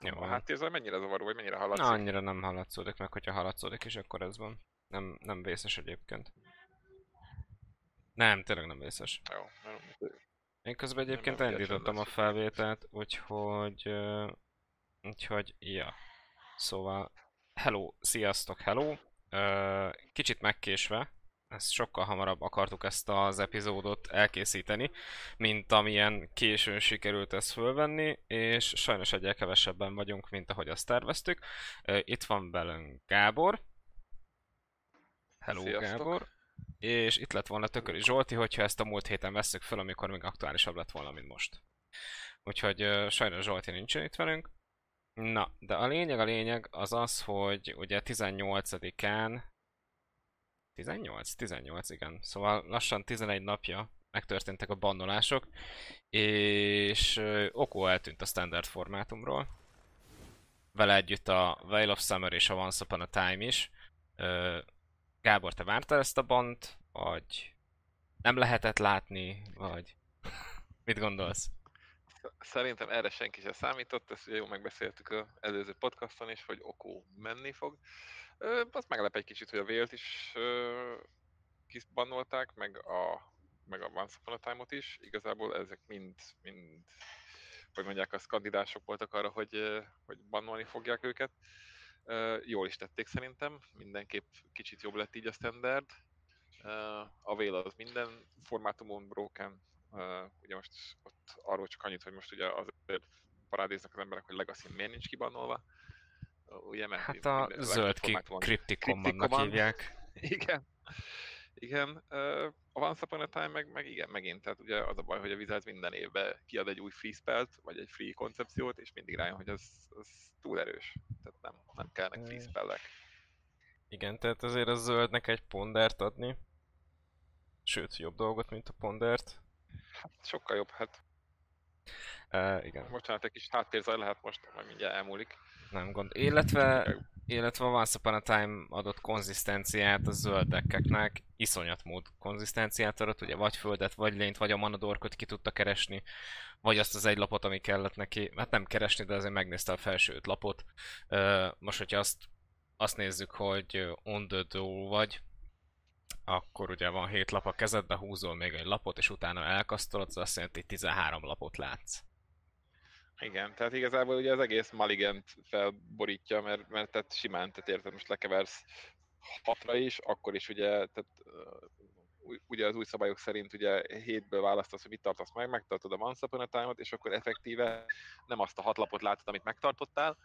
Jó. A háttérzaj mennyire zavaró, vagy mennyire Na, hallatszik? annyira nem hallatszódik meg, hogyha hallatszódik is, akkor ez van. Nem, nem vészes egyébként. Nem, tényleg nem vészes. Jó, Én közben egyébként nem elindítottam a felvételt, úgyhogy... Úgyhogy, ja. Szóval, hello, sziasztok, hello. Kicsit megkésve, ezt sokkal hamarabb akartuk ezt az epizódot elkészíteni, mint amilyen későn sikerült ezt fölvenni, és sajnos egyel kevesebben vagyunk, mint ahogy azt terveztük. Itt van velünk Gábor. Hello Sziasztok. Gábor. És itt lett volna Tököli Zsolti, hogyha ezt a múlt héten vesszük föl, amikor még aktuálisabb lett volna, mint most. Úgyhogy sajnos Zsolti nincsen itt velünk. Na, de a lényeg, a lényeg az az, hogy ugye 18-án 18? 18, igen. Szóval lassan 11 napja megtörténtek a bannolások, és Oko eltűnt a standard formátumról. Vele együtt a Veil of Summer és a Once Upon a Time is. Gábor, te vártál ezt a bant, vagy nem lehetett látni, vagy mit gondolsz? Szerintem erre senki sem számított, ezt ugye jól megbeszéltük az előző podcaston is, hogy Okó menni fog. Ö, azt meglep egy kicsit, hogy a Vélt is ö, kiszbannolták, meg a, meg a Once Upon a Time-ot is. Igazából ezek mind, mind hogy mondják, az kandidások voltak arra, hogy, hogy bannolni fogják őket. Ö, jól is tették szerintem, mindenképp kicsit jobb lett így a standard. Ö, a Vél az minden formátumon broken, Uh, ugye most ott arról csak annyit, hogy most ugye azért parádéznak az emberek, hogy legacy miért nincs kibannolva. Ugye, mert Hát a zöld kriptikommannak hívják. Igen. Igen. A Once Upon a Time meg, meg igen, megint, tehát ugye az a baj, hogy a Wizards minden évben kiad egy új free spellt, vagy egy free koncepciót, és mindig rájön, hogy az, az túl erős. Tehát nem, nem kellnek free spellek. Igen, tehát azért a zöldnek egy pondert adni. Sőt, jobb dolgot, mint a pondert. Hát sokkal jobb, hát Uh, igen, bocsánat, egy kis háttérzaj lehet most, majd mindjárt elmúlik. Nem gond. Illetve, illetve a Once Upon a Time adott konzisztenciát a zöld deckeknek, iszonyat mód konzisztenciát adott, ugye vagy földet, vagy lényt, vagy a manadorkot ki tudta keresni, vagy azt az egy lapot, ami kellett neki, hát nem keresni, de azért megnézte a felső öt lapot. Most, hogyha azt, azt nézzük, hogy on the vagy, akkor ugye van 7 lap a kezedbe, húzol még egy lapot, és utána elkasztolod, az azt jelenti, hogy 13 lapot látsz. Igen, tehát igazából ugye az egész Maligent felborítja, mert, mert tehát simán, tehát érted, most lekeversz hatra is, akkor is ugye, tehát ugye az új szabályok szerint ugye hétből választasz, hogy mit tartasz meg, megtartod a Once Upon a Time-ot, és akkor effektíve nem azt a hat lapot látod, amit megtartottál,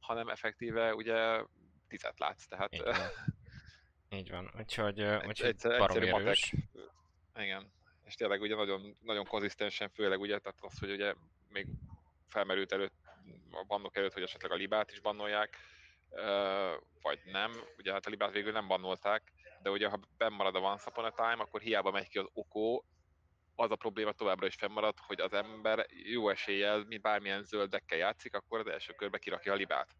hanem effektíve ugye tizet látsz, tehát Így van. Így van. Úgyhogy, Egy- úgyhogy egyszer- egyszerű matek. Igen. És tényleg ugye nagyon, nagyon konzisztensen, főleg ugye, tehát az, hogy ugye még felmerült előtt, a bannok előtt, hogy esetleg a libát is bannolják, vagy nem. Ugye hát a libát végül nem bannolták, de ugye ha bennmarad a Once Upon a Time, akkor hiába megy ki az okó, az a probléma továbbra is fennmarad, hogy az ember jó eséllyel, mint bármilyen zöldekkel játszik, akkor az első körbe kirakja a libát.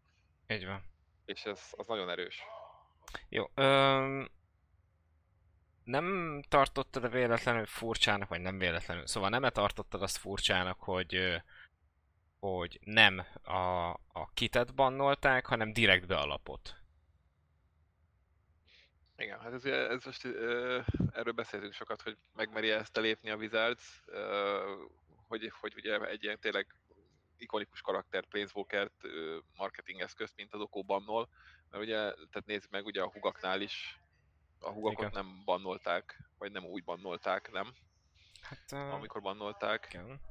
Így van. És ez az nagyon erős. Jó. Öm, nem tartottad véletlenül furcsának, vagy nem véletlenül, szóval nem tartottad azt furcsának, hogy hogy nem a, a kitet bannolták, hanem direkt be a lapot. Igen, hát ez, ez most, ö, erről beszéltünk sokat, hogy megmeri ezt lépni a Wizards, ö, hogy, hogy ugye egy ilyen tényleg ikonikus karakter Planeswalkert ö, marketing eszközt, mint az Oko bannol, mert ugye, tehát nézzük meg, ugye a hugaknál is a hugakot Igen. nem bannolták, vagy nem úgy bannolták, nem? Hát, ö, Amikor bannolták igen.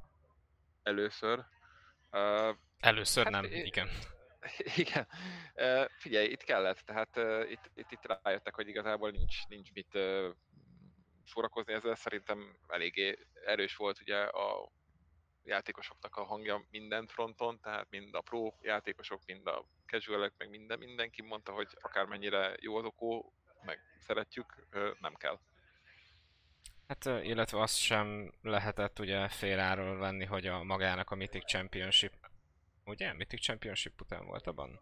először. Először Hát, nem, igen. Igen. Uh, figyelj, itt kellett, tehát uh, itt, itt, itt rájöttek, hogy igazából nincs, nincs mit uh, szórakozni ezzel. Szerintem eléggé erős volt ugye a játékosoknak a hangja minden fronton, tehát mind a pro játékosok, mind a casualek, meg minden, mindenki mondta, hogy akármennyire jó az okó, meg szeretjük, nem kell. Hát, illetve azt sem lehetett ugye féláról venni, hogy a magának a Mythic Championship Ugye? Mythic Championship után volt abban?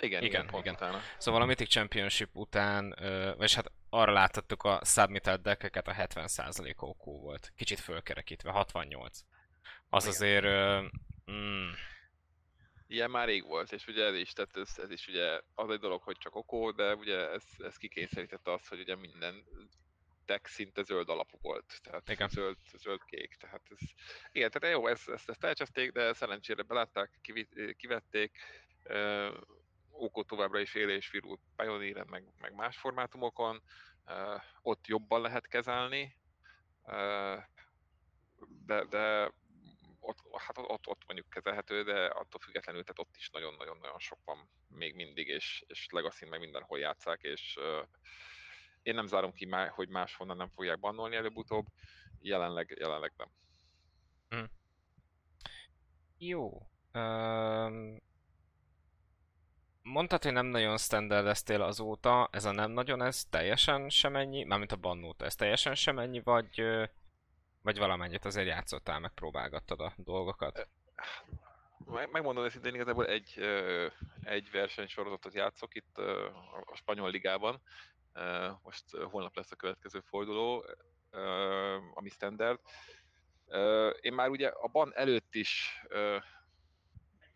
Igen, igen, Igen, igen utána. Szóval a Mythic Championship után, vagyis hát arra láthattuk a submitted deckeket, a 70% OK volt. Kicsit fölkerekítve, 68. Az Igen. azért... Mm, ilyen már rég volt, és ugye ez is, tehát ez, ez is ugye az egy dolog, hogy csak okó, de ugye ez, ez kikényszerítette azt, hogy ugye minden tech szinte zöld alapú volt, tehát Igen. zöld, zöld kék, tehát ez, igen, tehát jó, ezt, ezt, ezt elcseszték, de szerencsére belátták, kivi- kivették, uh, Oko továbbra is él és virul Pioneer-en, meg, meg más formátumokon, uh, ott jobban lehet kezelni, uh, de, de ott, hát ott, ott mondjuk kezelhető, de attól függetlenül, tehát ott is nagyon-nagyon-nagyon sok van még mindig, és, és legacy meg mindenhol játszák, és uh, én nem zárom ki, má, hogy máshonnan nem fogják bannolni előbb-utóbb, jelenleg, jelenleg nem. Jó. Um, mondtad, hogy nem nagyon standardeztél azóta, ez a nem nagyon, ez teljesen semennyi, mármint a bannóta, ez teljesen semennyi, vagy, vagy valamennyit azért játszottál, megpróbálgattad a dolgokat? Meg- Megmondom őszintén, igazából egy, egy versenysorozatot játszok itt a spanyol ligában. Most holnap lesz a következő forduló, ami standard. Én már ugye a ban előtt is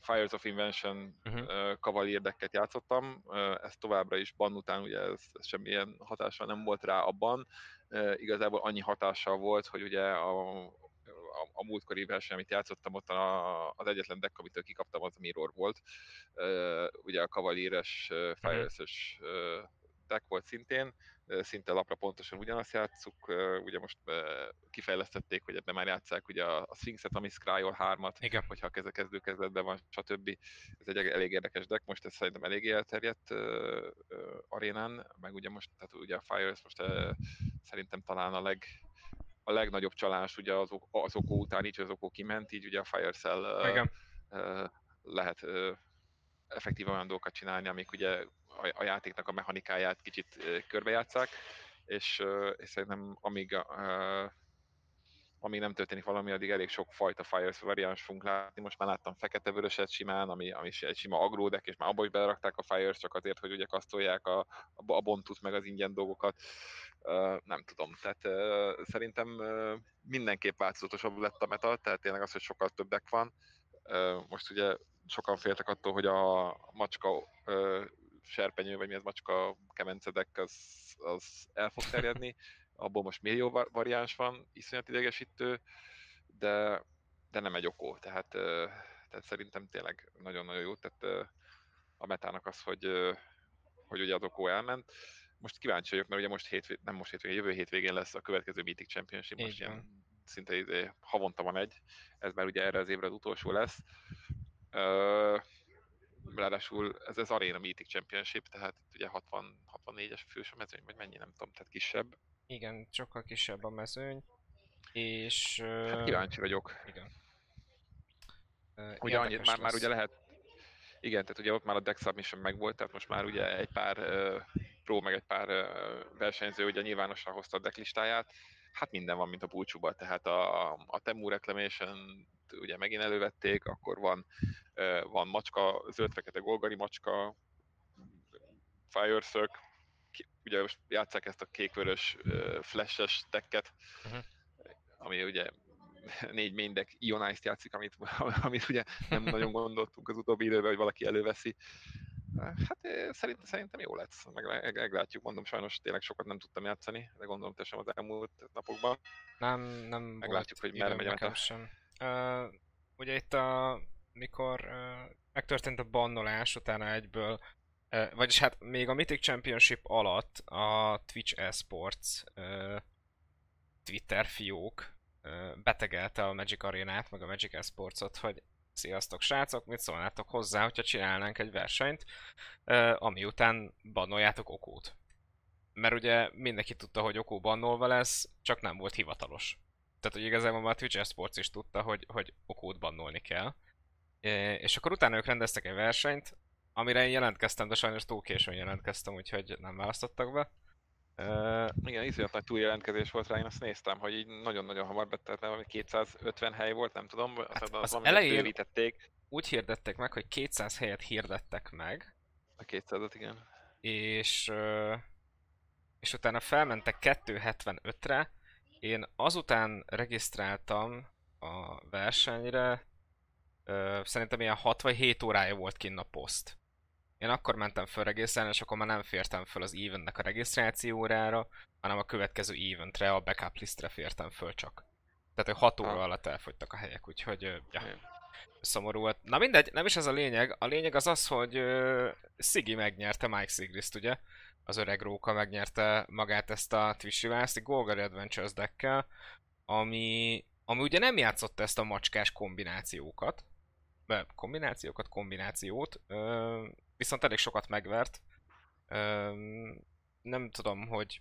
Fires of Invention Mhm. uh-huh. Játszottam, ez továbbra is ban után ugye ez, ez semmilyen hatással nem volt rá abban. Igazából annyi hatással volt, hogy ugye a, a, a múltkori verseny, amit játszottam, ott a, az egyetlen deck, amitől kikaptam, az a Mirror volt. Ö, Ugye a Cavalieres, Fires-es deck volt szintén, szinte lapra pontosan ugyanazt játszuk, ugye most kifejlesztették, hogy ebben már játszák ugye a Sphinxet, ami Scryol 3-at, Igen. hogyha a kezdő kezdetben van, stb. Ez egy elég érdekes deck, most ez szerintem eléggé elterjedt arénán, meg ugye most, tehát ugye a Fires most szerintem talán a leg, a legnagyobb csalás ugye az, ok- az Oko után, így az Oko kiment, így ugye a Igen. lehet effektív olyan dolgokat csinálni, amik ugye a, játéknak a mechanikáját kicsit körbejátszák, és, és szerintem amíg amíg nem történik valami, addig elég sok fajta Fires variáns fogunk látni. Most már láttam fekete-vöröset simán, ami, ami egy sima agródek, és már abba is belerakták a Fires, csak azért, hogy ugye kasztolják a, a, a bontut, meg az ingyen dolgokat. Nem tudom, tehát szerintem uh, mindenképp változatosabb lett a meta, tehát tényleg az, hogy sokkal több deck van. Most ugye sokan féltek attól, hogy a macska serpenyő, vagy mi az macska kemencedek, az, az el fog terjedni. Abból most millió va- variáns van, iszonyat idegesítő, de, de nem egy okó, tehát, tehát szerintem tényleg nagyon-nagyon jó, tehát a metának az, hogy, hogy ugye az okó elment. Most kíváncsi vagyok, mert ugye most hétvég, nem most hétvégén, jövő hétvégén lesz a következő Mythic Championship, most Így ilyen szinte havonta van egy, ez már ugye erre az évre az utolsó lesz. Ö, ráadásul ez az Arena Mythic Championship, tehát itt ugye 60, 64-es fős a mezőny, vagy mennyi, nem tudom, tehát kisebb. Igen, sokkal kisebb a mezőny, és... Hát kíváncsi vagyok. Igen. Ugye annyit, már, már ugye lehet, igen, tehát ugye ott már a deck submission megvolt, tehát most már ugye egy pár uh, pro, meg egy pár uh, versenyző ugye nyilvánosan hozta a deck listáját. Hát minden van, mint a búcsúban, tehát a, a Temu Reclamation ugye megint elővették, akkor van, van macska, zöld-fekete golgari macska, Fire Circle, ki- ugye most játszák ezt a kék-vörös flashes decket, Mhm. ami ugye négy main deck Ionize-t játszik, amit, amit ugye nem nagyon gondoltunk az utóbbi időben, hogy valaki előveszi. Hát szerint, szerintem jó lesz, meg, meg, meglátjuk, mondom, sajnos tényleg sokat nem tudtam játszani, de gondolom te sem az elmúlt napokban. Nem, nem Meglátjuk, volt hogy merre megy a sem. Uh, ugye itt a, mikor uh, megtörtént a bannolás, utána egyből, uh, vagyis hát még a Mythic Championship alatt a Twitch Esports uh, Twitter fiók uh, betegelte a Magic Arénát, meg a Magic Esportsot, hogy sziasztok srácok, mit szólnátok hozzá, hogyha csinálnánk egy versenyt, ami után bannoljátok Okót. Mert ugye mindenki tudta, hogy Okó bannolva lesz, csak nem volt hivatalos. Tehát, hogy igazából már a Twitch Esports is tudta, hogy, hogy okót bannolni kell. És akkor utána ők rendeztek egy versenyt, amire én jelentkeztem, de sajnos túl későn jelentkeztem, úgyhogy nem választottak be. Ö, Igen, iszonyat nagy túljelentkezés volt rá, én azt néztem, hogy így nagyon-nagyon hamar betett, valami 250 hely volt, nem tudom, hát az, az valamivel elején- úgy hirdettek meg, hogy 200 helyet hirdettek meg, A 200 igen. és, és utána felmentek 275-re. Én azután regisztráltam a versenyre szerintem ilyen 6 vagy 7 órája volt kinn a poszt. Én akkor mentem föl regisztrálni, és akkor már nem fértem föl az eventnek a regisztrációrára, hanem a következő eventre, a backup listre fértem föl csak. Tehát, hogy 6 óra Ha. alatt elfogytak a helyek, úgyhogy ja, szomorú volt. Na mindegy, nem is ez a lényeg. A lényeg az az, hogy uh, Sigi megnyerte Mike Sigrist, ugye? Az öreg róka megnyerte magát ezt a Twitch Golgari Adventures deckkel, ami, ami ugye nem játszott ezt a macskás kombinációkat, be, kombinációkat, kombinációt, ö, viszont elég sokat megvert. Ö, nem tudom, hogy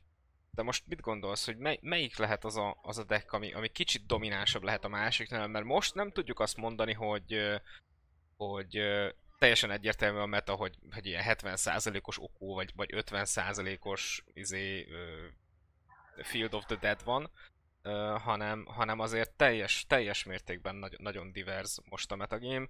de most mit gondolsz, hogy mely, melyik lehet az a, az a deck, ami, ami kicsit dominánsabb lehet a másiknál, mert most nem tudjuk azt mondani, hogy, hogy teljesen egyértelmű a meta, hogy, hogy ilyen 70%-os okó, vagy, vagy 50%-os izé, Field of the Dead van, ö, hanem, hanem azért teljes, teljes mértékben nagy, nagyon divers most a metagame.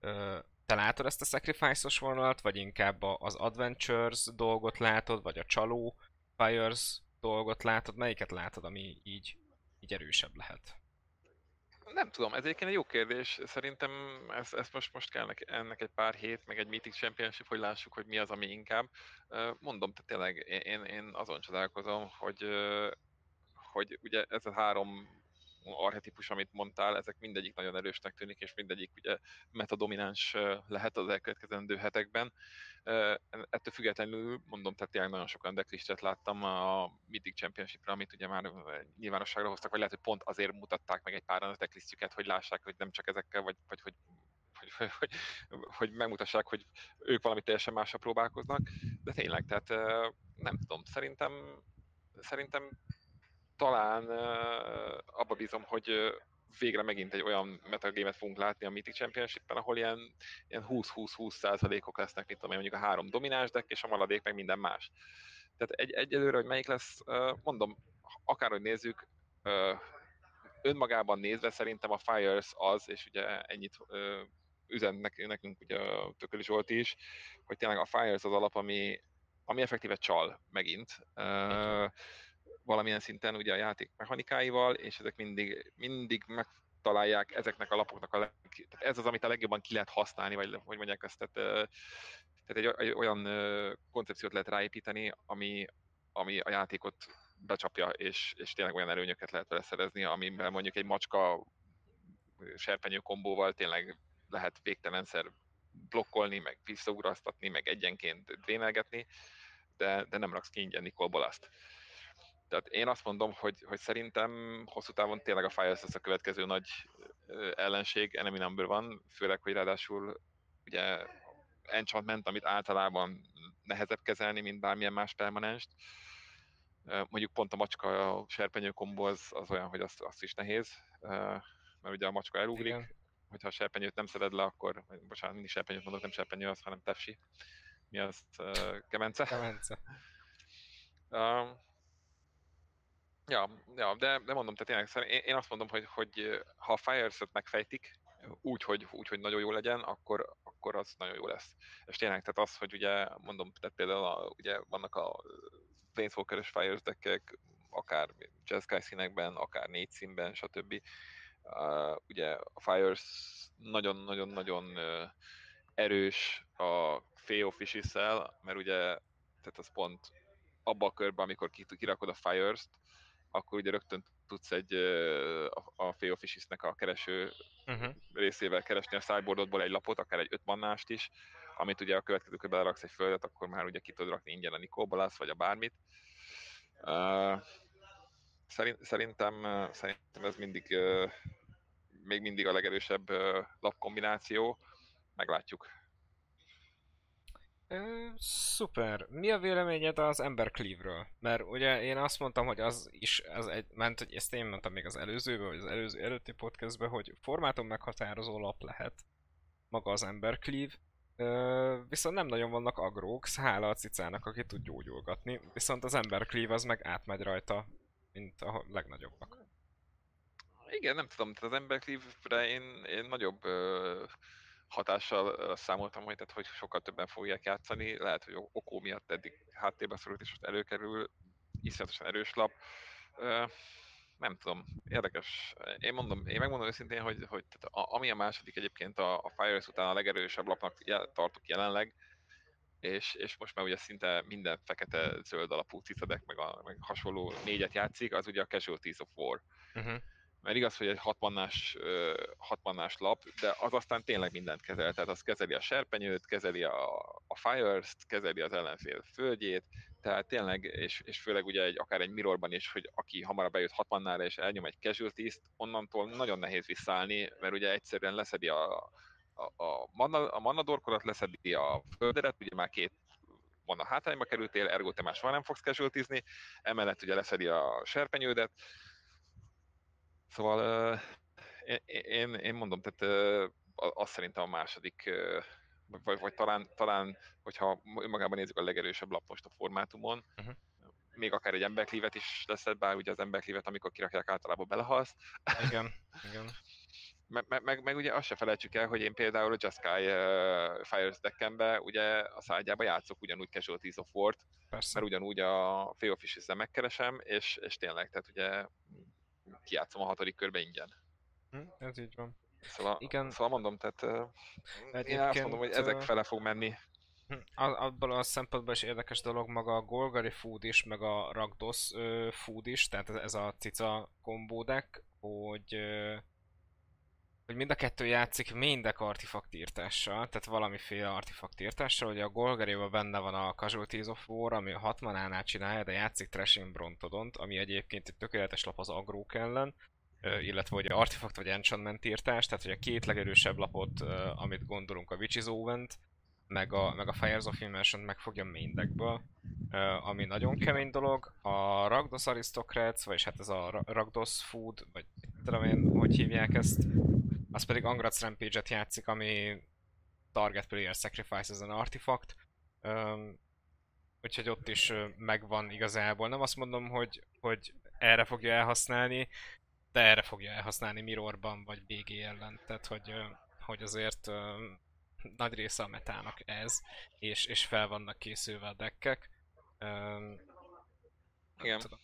Ö, te látod ezt a sacrifice-os vonalat, vagy inkább az Adventures dolgot látod, vagy a csaló Fires dolgot látod? Melyiket látod, ami így, így erősebb lehet? Nem tudom, ez egyébként egy jó kérdés. Szerintem ez, ez most, most kell nek- ennek egy pár hét, meg egy Mythic Championship, hogy lássuk, hogy mi az, ami inkább. Mondom, tehát tényleg én, én, azon csodálkozom, hogy, hogy ugye ez a három arhetipus, amit mondtál, ezek mindegyik nagyon erősnek tűnik, és mindegyik ugye metadomináns lehet az elkövetkezendő hetekben. Ettől függetlenül mondom, tehát tényleg nagyon sokan decklistet láttam a Mythic Championship-ra, amit ugye már nyilvánosságra hoztak, vagy lehet, hogy pont azért mutatták meg egy páran a decklistjüket, hogy lássák, hogy nem csak ezekkel, vagy, vagy hogy hogy, hogy, hogy, hogy megmutassák, hogy ők valami teljesen másra próbálkoznak, de tényleg, tehát nem tudom, szerintem, szerintem talán abba bízom, hogy végre megint egy olyan metagémet fogunk látni a Mythic Championship-en, ahol ilyen, ilyen 20-20-20 százalékok lesznek, mint tudom mondjuk a három domináns deck, és a maradék meg minden más. Tehát egy, egyelőre, hogy melyik lesz, mondom, akárhogy nézzük, önmagában nézve szerintem a Fires az, és ugye ennyit üzen nek- nekünk ugye a Tököli Zsolti is, hogy tényleg a Fires az alap, ami, ami effektíve csal megint. Ö, valamilyen szinten ugye a játék mechanikáival, és ezek mindig, mindig megtalálják ezeknek a lapoknak a leg, tehát ez az, amit a legjobban ki lehet használni, vagy hogy mondják ezt, tehát, tehát egy, egy olyan koncepciót lehet ráépíteni, ami, ami a játékot becsapja, és, és tényleg olyan előnyöket lehet vele szerezni, amiben mondjuk egy macska serpenyő kombóval tényleg lehet végtelenszer blokkolni, meg visszaugrasztatni, meg egyenként drénelgetni, de, de nem raksz ki ingyen Nicole Bolaszt. Tehát én azt mondom, hogy, hogy szerintem hosszú távon tényleg a Fires lesz a következő nagy ellenség, enemy number van, főleg, hogy ráadásul ugye enchantment, amit általában nehezebb kezelni, mint bármilyen más permanenst. Mondjuk pont a macska a serpenyő kombó az, az olyan, hogy azt, azt is nehéz, mert ugye a macska elugrik, Igen. Hogyha a serpenyőt nem szeded le, akkor, bocsánat, mindig serpenyőt mondok, nem serpenyő az, hanem tepsi. Mi az? Ö, Kemence? Kemence. Um, ja, ja de, de mondom, tehát tényleg én, én azt mondom, hogy, hogy ha a Fires-et megfejtik, úgy hogy, úgy, hogy nagyon jó legyen, akkor, akkor az nagyon jó lesz. És tényleg, tehát az, hogy ugye, mondom, tehát például a, ugye vannak a Planeswalker-es Fires deckek, akár Jeskai színekben, akár négy színben, stb. Uh, ugye a Fires nagyon-nagyon-nagyon uh, erős a Feo fishes mert ugye, tehát az pont abba a körben, amikor ki- kirakod a Fires-t, akkor ugye rögtön tudsz egy a, a Feo Fishes-nek a kereső Uh-huh. részével keresni a sideboardodból egy lapot, akár egy öt mannást is, amit ugye a következő körben raksz egy földet, akkor már ugye ki tudod rakni ingyen a Nikóbalász, vagy a bármit. Uh, szerint, szerintem, szerintem ez mindig uh, még mindig a legerősebb uh, lapkombináció. Meglátjuk. Ö, szuper. Mi a véleményed az Ember Cleave-ről? Mert ugye én azt mondtam, hogy az is, az egy, ment, hogy ezt én mondtam még az előzőben, vagy az előző előtti podcastben, hogy formátum meghatározó lap lehet maga az Ember Cleave. Ö, viszont nem nagyon vannak agrók, hála a cicának, aki tud gyógyulgatni, viszont az Ember Cleave az meg átmegy rajta, mint a legnagyobbak. Igen, nem tudom, tehát az Ember Cleave-re én, én nagyobb ö, hatással számoltam, hogy, tehát, hogy sokkal többen fogják játszani. Lehet, hogy okó miatt eddig háttérbe szorult, és most előkerül. Iszonyatosan erős lap. Nem tudom, érdekes. Én mondom, én megmondom őszintén, hogy, hogy tehát a, ami a második egyébként a, a Fires után a legerősebb lapnak jel, tartok jelenleg, és, és most már ugye szinte minden fekete-zöld alapú cicadek, meg, a, meg hasonló négyet játszik, az ugye a Casualties of War. Uh-huh mert igaz, hogy egy 60-as, 60 lap, de az aztán tényleg mindent kezel, tehát az kezeli a serpenyőt, kezeli a, a Fires-t, kezeli az ellenfél földjét, tehát tényleg, és, és főleg ugye egy, akár egy mirrorban is, hogy aki hamarabb bejut 60-nára és elnyom egy casualty onnantól nagyon nehéz visszaállni, mert ugye egyszerűen leszedi a, a, a, manna, a mannadorkodat, leszedi a földeret, ugye már két van a hátrányba kerültél, ergo te már soha nem fogsz casualtizni, emellett ugye leszedi a serpenyődet, Szóval én, én mondom, tehát azt szerintem a második, vagy, vagy talán, talán, hogyha magában nézzük a legerősebb lap most a formátumon, uh-huh. még akár egy emberklívet is leszed, bár ugye az emberklívet, amikor kirakják, általában belehalsz. Igen, igen. meg, meg, meg, meg, ugye azt se felejtsük el, hogy én például a Just Sky uh, Fires deckembe ugye a szágyába játszok ugyanúgy Casualties of War-t, mert ugyanúgy a Feo Fishes megkeresem, és, és tényleg, tehát ugye kijátszom a hatodik körbe ingyen. Hm, ez így van. Szóval, Igen. szóval mondom, tehát uh, én azt mondom, hogy ezek fele fog menni. Hm, abban a szempontból is érdekes dolog maga a Golgari food is, meg a Ragdos food is, tehát ez a cica combo deck, hogy hogy mind a kettő játszik mindek artifakt írtással, tehát valamiféle artifakt írtással, hogy a Golgariban benne van a Casualties of War, ami a 60 ánál csinálja, de játszik Trashing Brontodont, ami egyébként egy tökéletes lap az agrók ellen, illetve hogy artifakt vagy enchantment írtás, tehát hogy a két legerősebb lapot, amit gondolunk a Witches owen meg a, meg a Fires of Immersion megfogja main deckből, ami nagyon kemény dolog. A Ragdos Aristocrats, vagyis hát ez a Ragdos Food, vagy tudom én, hogy hívják ezt, az pedig Angrath Rampage-et játszik, ami Target Player Sacrifice az an artifact. Um, úgyhogy ott is megvan igazából. Nem azt mondom, hogy, hogy erre fogja elhasználni, de erre fogja elhasználni Mirrorban vagy BG ellen. Tehát, hogy, hogy azért nagy része a metának ez, és, és fel vannak készülve a deckek. Um, Igen. Tudom.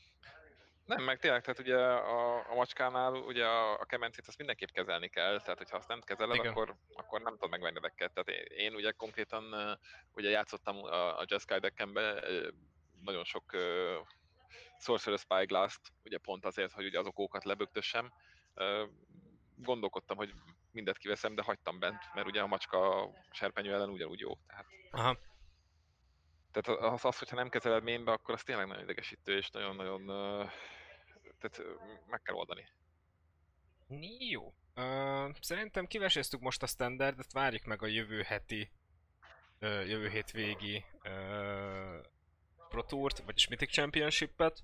Nem, meg tényleg, tehát ugye a, a macskánál ugye a, a kemencét azt mindenképp kezelni kell, tehát hogyha azt nem kezeled, akkor, akkor nem tudod megvenni decket. Tehát én, én ugye konkrétan ugye játszottam a, a Jazz deckembe nagyon sok uh, Sorcerer Spyglass-t, ugye pont azért, hogy ugye az okókat lebögtössem. Uh, gondolkodtam, hogy mindet kiveszem, de hagytam bent, mert ugye a macska serpenyő ellen ugyanúgy jó. Tehát... Aha. Tehát az, az, hogyha nem kezeled mainbe, akkor az tényleg nagyon idegesítő, és nagyon-nagyon tehát meg kell oldani. Jó. Uh, szerintem kiveséztük most a standardet, várjuk meg a jövő heti, uh, jövő hét végi uh, Pro Tourt, vagyis Mythic Championship-et.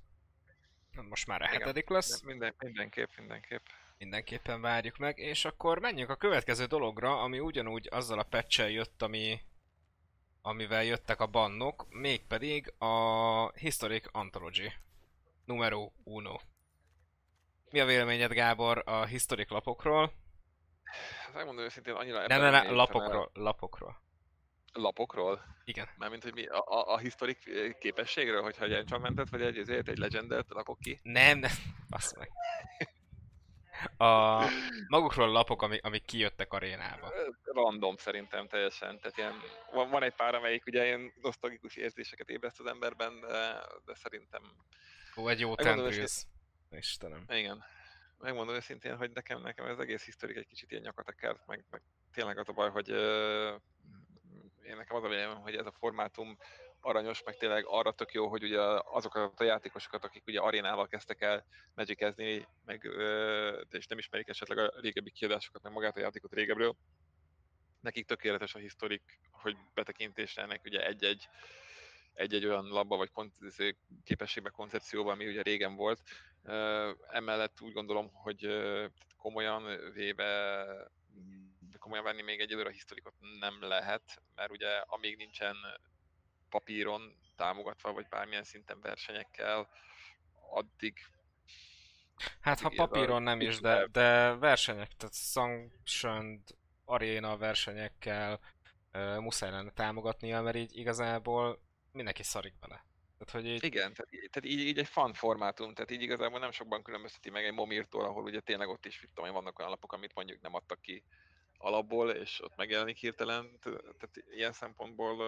Most már a Igen, hetedik lesz. Minden, mindenképp, mindenképp. Mindenképpen várjuk meg, és akkor menjünk a következő dologra, ami ugyanúgy azzal a patch jött, ami, amivel jöttek a bannok, mégpedig a Historic Anthology numero uno. Mi a véleményed, Gábor, a historik lapokról? Hát megmondom őszintén, annyira... Nem, nem, nem, lapokról, lapokról. Lapokról? Igen. Mármint, hogy mi a, a, a historik képességről, hogyha egy enchantmentet, vagy egy, ezért, egy legendet rakok ki? Nem, nem, basz meg. A magukról a lapok, amik, amik kijöttek arénába. Random szerintem teljesen. Tehát ilyen, van, van egy pár, amelyik ugye ilyen nosztalgikus érzéseket ébreszt az emberben, de, de szerintem... Ó, egy jó Tendrils. Istenem. Igen. Megmondom őszintén, hogy nekem, nekem ez egész historik egy kicsit ilyen nyakat akart, meg, meg tényleg az a baj, hogy uh, én nekem az a véleményem, hogy ez a formátum aranyos, meg tényleg arra tök jó, hogy ugye azokat a játékosokat, akik ugye arénával kezdtek el magicezni, meg uh, és nem ismerik esetleg a régebbi kiadásokat, meg magát a játékot régebről, nekik tökéletes a historik, hogy betekintésre ennek ugye egy-egy egy-egy olyan labba vagy izé, képességbe, koncepcióban, ami ugye régen volt. Emellett úgy gondolom, hogy komolyan véve komolyan venni még egy a historikot nem lehet, mert ugye amíg nincsen papíron támogatva, vagy bármilyen szinten versenyekkel, addig Hát ha papíron nem is, de, de versenyek, tehát sanctioned aréna versenyekkel uh, muszáj lenne támogatnia, mert így igazából mindenki szarik bele. Tehát, hogy így... Igen, tehát tehát így, így egy fan formátum, tehát így igazából nem sokban különbözteti meg egy Momirtól, ahol ugye tényleg ott is, tudom, vannak olyan lapok, amit mondjuk nem adtak ki alapból, és ott megjelenik hirtelen, tehát ilyen szempontból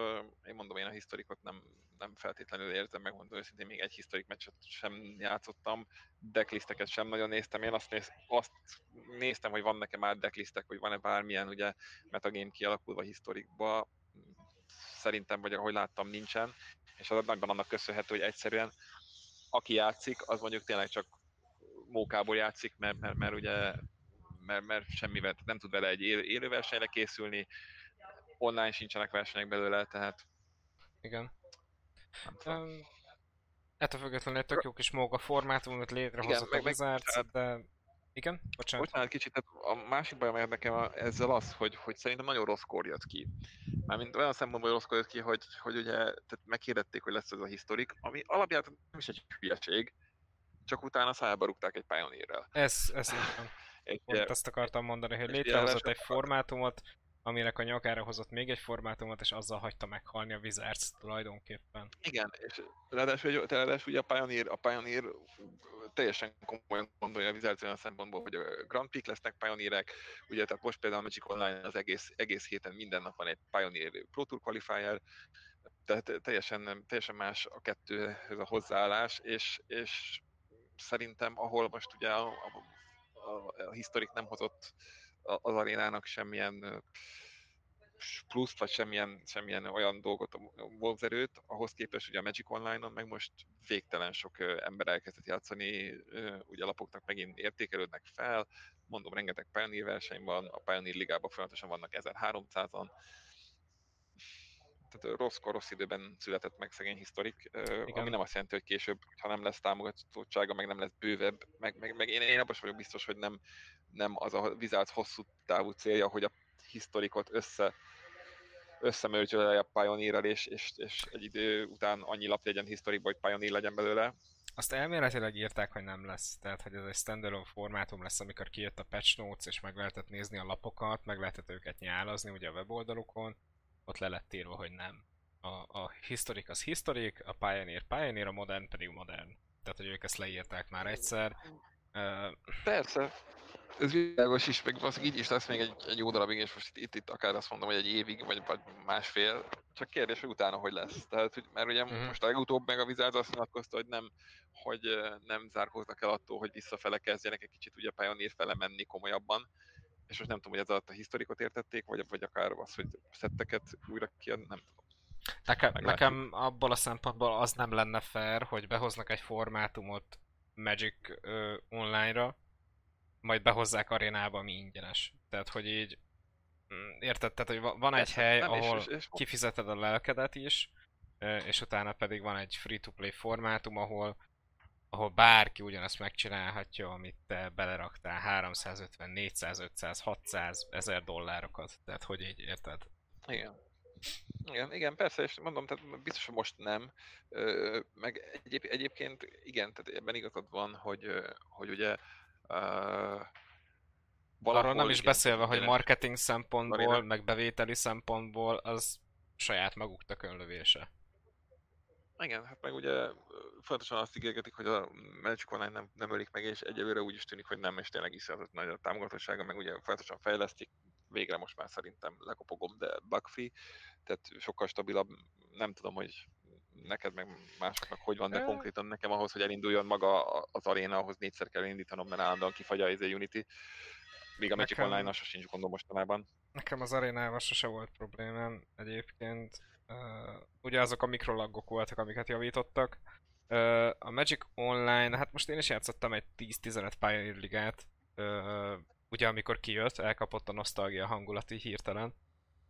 én mondom, én a historikot nem, nem feltétlenül érzem, megmondom őszintén, még egy historik meccset sem játszottam, decklisteket sem nagyon néztem, én azt, néz, azt néztem, hogy van nekem már decklistek, hogy van-e bármilyen ugye metagame kialakulva historikba, szerintem, vagy ahogy láttam, nincsen, és az nagyban annak köszönhető, hogy egyszerűen aki játszik, az mondjuk tényleg csak mókából játszik, mert, mert, mert ugye mert, mert semmivel nem tud vele egy élő versenyre készülni, online sincsenek versenyek belőle, tehát... Igen. Um, ettől függetlenül egy tök jó kis móga formátumot létrehozott a Wizards, de... Igen? Bocsánat. Bocsánat, kicsit, tehát a másik bajom mert nekem ezzel az, hogy, hogy szerintem nagyon rossz kor jött ki. Mármint olyan szempontból rossz kor jött ki, hogy, hogy ugye tehát meghirdették, hogy lesz ez a historik, ami alapján nem is egy hülyeség, csak utána szájába rúgták egy Pioneer-rel. Ez, ez így Pont ezt akartam mondani, hogy létrehozott egy formátumot, aminek a nyakára hozott még egy formátumot, és azzal hagyta meghalni a Wizards tulajdonképpen. Igen, és ráadásul, ráadásul ugye a Pioneer, a Pioneer teljesen komolyan gondolja a Wizards olyan szempontból, hogy a Grand Prix lesznek Pioneerek, ugye tehát most például a Magic Online az egész, egész héten minden nap van egy Pioneer Pro Tour Qualifier, tehát teljesen, teljesen más a kettő ez a hozzáállás, és, és szerintem, ahol most ugye a, a a, a historik nem hozott az arénának semmilyen pluszt, vagy semmilyen, semmilyen olyan dolgot, a erőt, ahhoz képest ugye a Magic Online-on meg most végtelen sok ember elkezdett játszani, ugye lapoknak megint értékelődnek fel, mondom, rengeteg Pioneer verseny van, a Pioneer ligában folyamatosan vannak 1300-an, tehát rosszkor, rossz időben született meg szegény historik, Igen. ami nem azt jelenti, hogy később, ha nem lesz támogatottsága, meg nem lesz bővebb, meg, meg, meg én, én abban vagyok biztos, hogy nem, nem az a vizált hosszú távú célja, hogy a historikot össze összemörcsölje a pioneer és, és, és, egy idő után annyi lap legyen historikban, hogy Pioneer legyen belőle. Azt elméletileg írták, hogy nem lesz. Tehát, hogy ez egy standalone formátum lesz, amikor kijött a patch notes, és meg lehetett nézni a lapokat, meg lehetett őket nyálazni ugye a weboldalukon ott le lett írva, hogy nem. A, a historik az historik, a pioneer pioneer, a modern pedig modern. Tehát, hogy ők ezt leírták már egyszer. Persze, ez világos is, meg az így is lesz még egy, egy jó darabig, és most itt, itt, akár azt mondom, hogy egy évig, vagy, vagy másfél, csak kérdés, hogy utána hogy lesz. Tehát, hogy, mert ugye uh-huh. most a legutóbb meg a Wizards azt nyilatkozta, hogy nem, hogy nem zárkóznak el attól, hogy visszafele kezdjenek egy kicsit ugye Pioneer fele menni komolyabban, és most nem tudom, hogy ez alatt a historikot értették, vagy, vagy akár az, hogy szetteket újra ki, nem tudom. Nekem, nekem abból a szempontból az nem lenne fair, hogy behoznak egy formátumot Magic uh, online-ra, majd behozzák arénába, ami ingyenes. Tehát, hogy így mm, érted? Tehát, hogy van egy hely, ahol és, és, kifizeted a lelkedet is, és utána pedig van egy free-to-play formátum, ahol ahol bárki ugyanazt megcsinálhatja, amit te beleraktál 350, 400, 500, 600, 1000 dollárokat. Tehát hogy így érted? Igen. Igen, igen, persze, és mondom, tehát biztos, hogy most nem. Ö, meg egyéb, egyébként igen, tehát ebben igazad van, hogy, hogy ugye uh, Arról nem is beszélve, hogy marketing szempontból, meg bevételi szempontból az saját maguk tökönlövése. Igen, hát meg ugye fontosan azt ígérgetik, hogy a Magic Online nem, nem ölik meg, és egyelőre úgy is tűnik, hogy nem, és tényleg is nagy a támogatottsága, meg ugye fontosan fejlesztik, végre most már szerintem lekopogom, de bugfree, tehát sokkal stabilabb, nem tudom, hogy neked meg másoknak hogy van, de konkrétan nekem ahhoz, hogy elinduljon maga az aréna, ahhoz négyszer kell indítanom, mert állandóan kifagy a izé Unity. Míg a Magic nekem, Online-nal sincs gondom mostanában. Nekem az arénával sose volt problémám egyébként. Uh, ugye azok a mikrolaggok voltak, amiket javítottak. Uh, a Magic Online, hát most én is játszottam egy 10-15 Pioneer ligát. Uh, ugye amikor kijött, elkapott a nosztalgia hangulati hirtelen.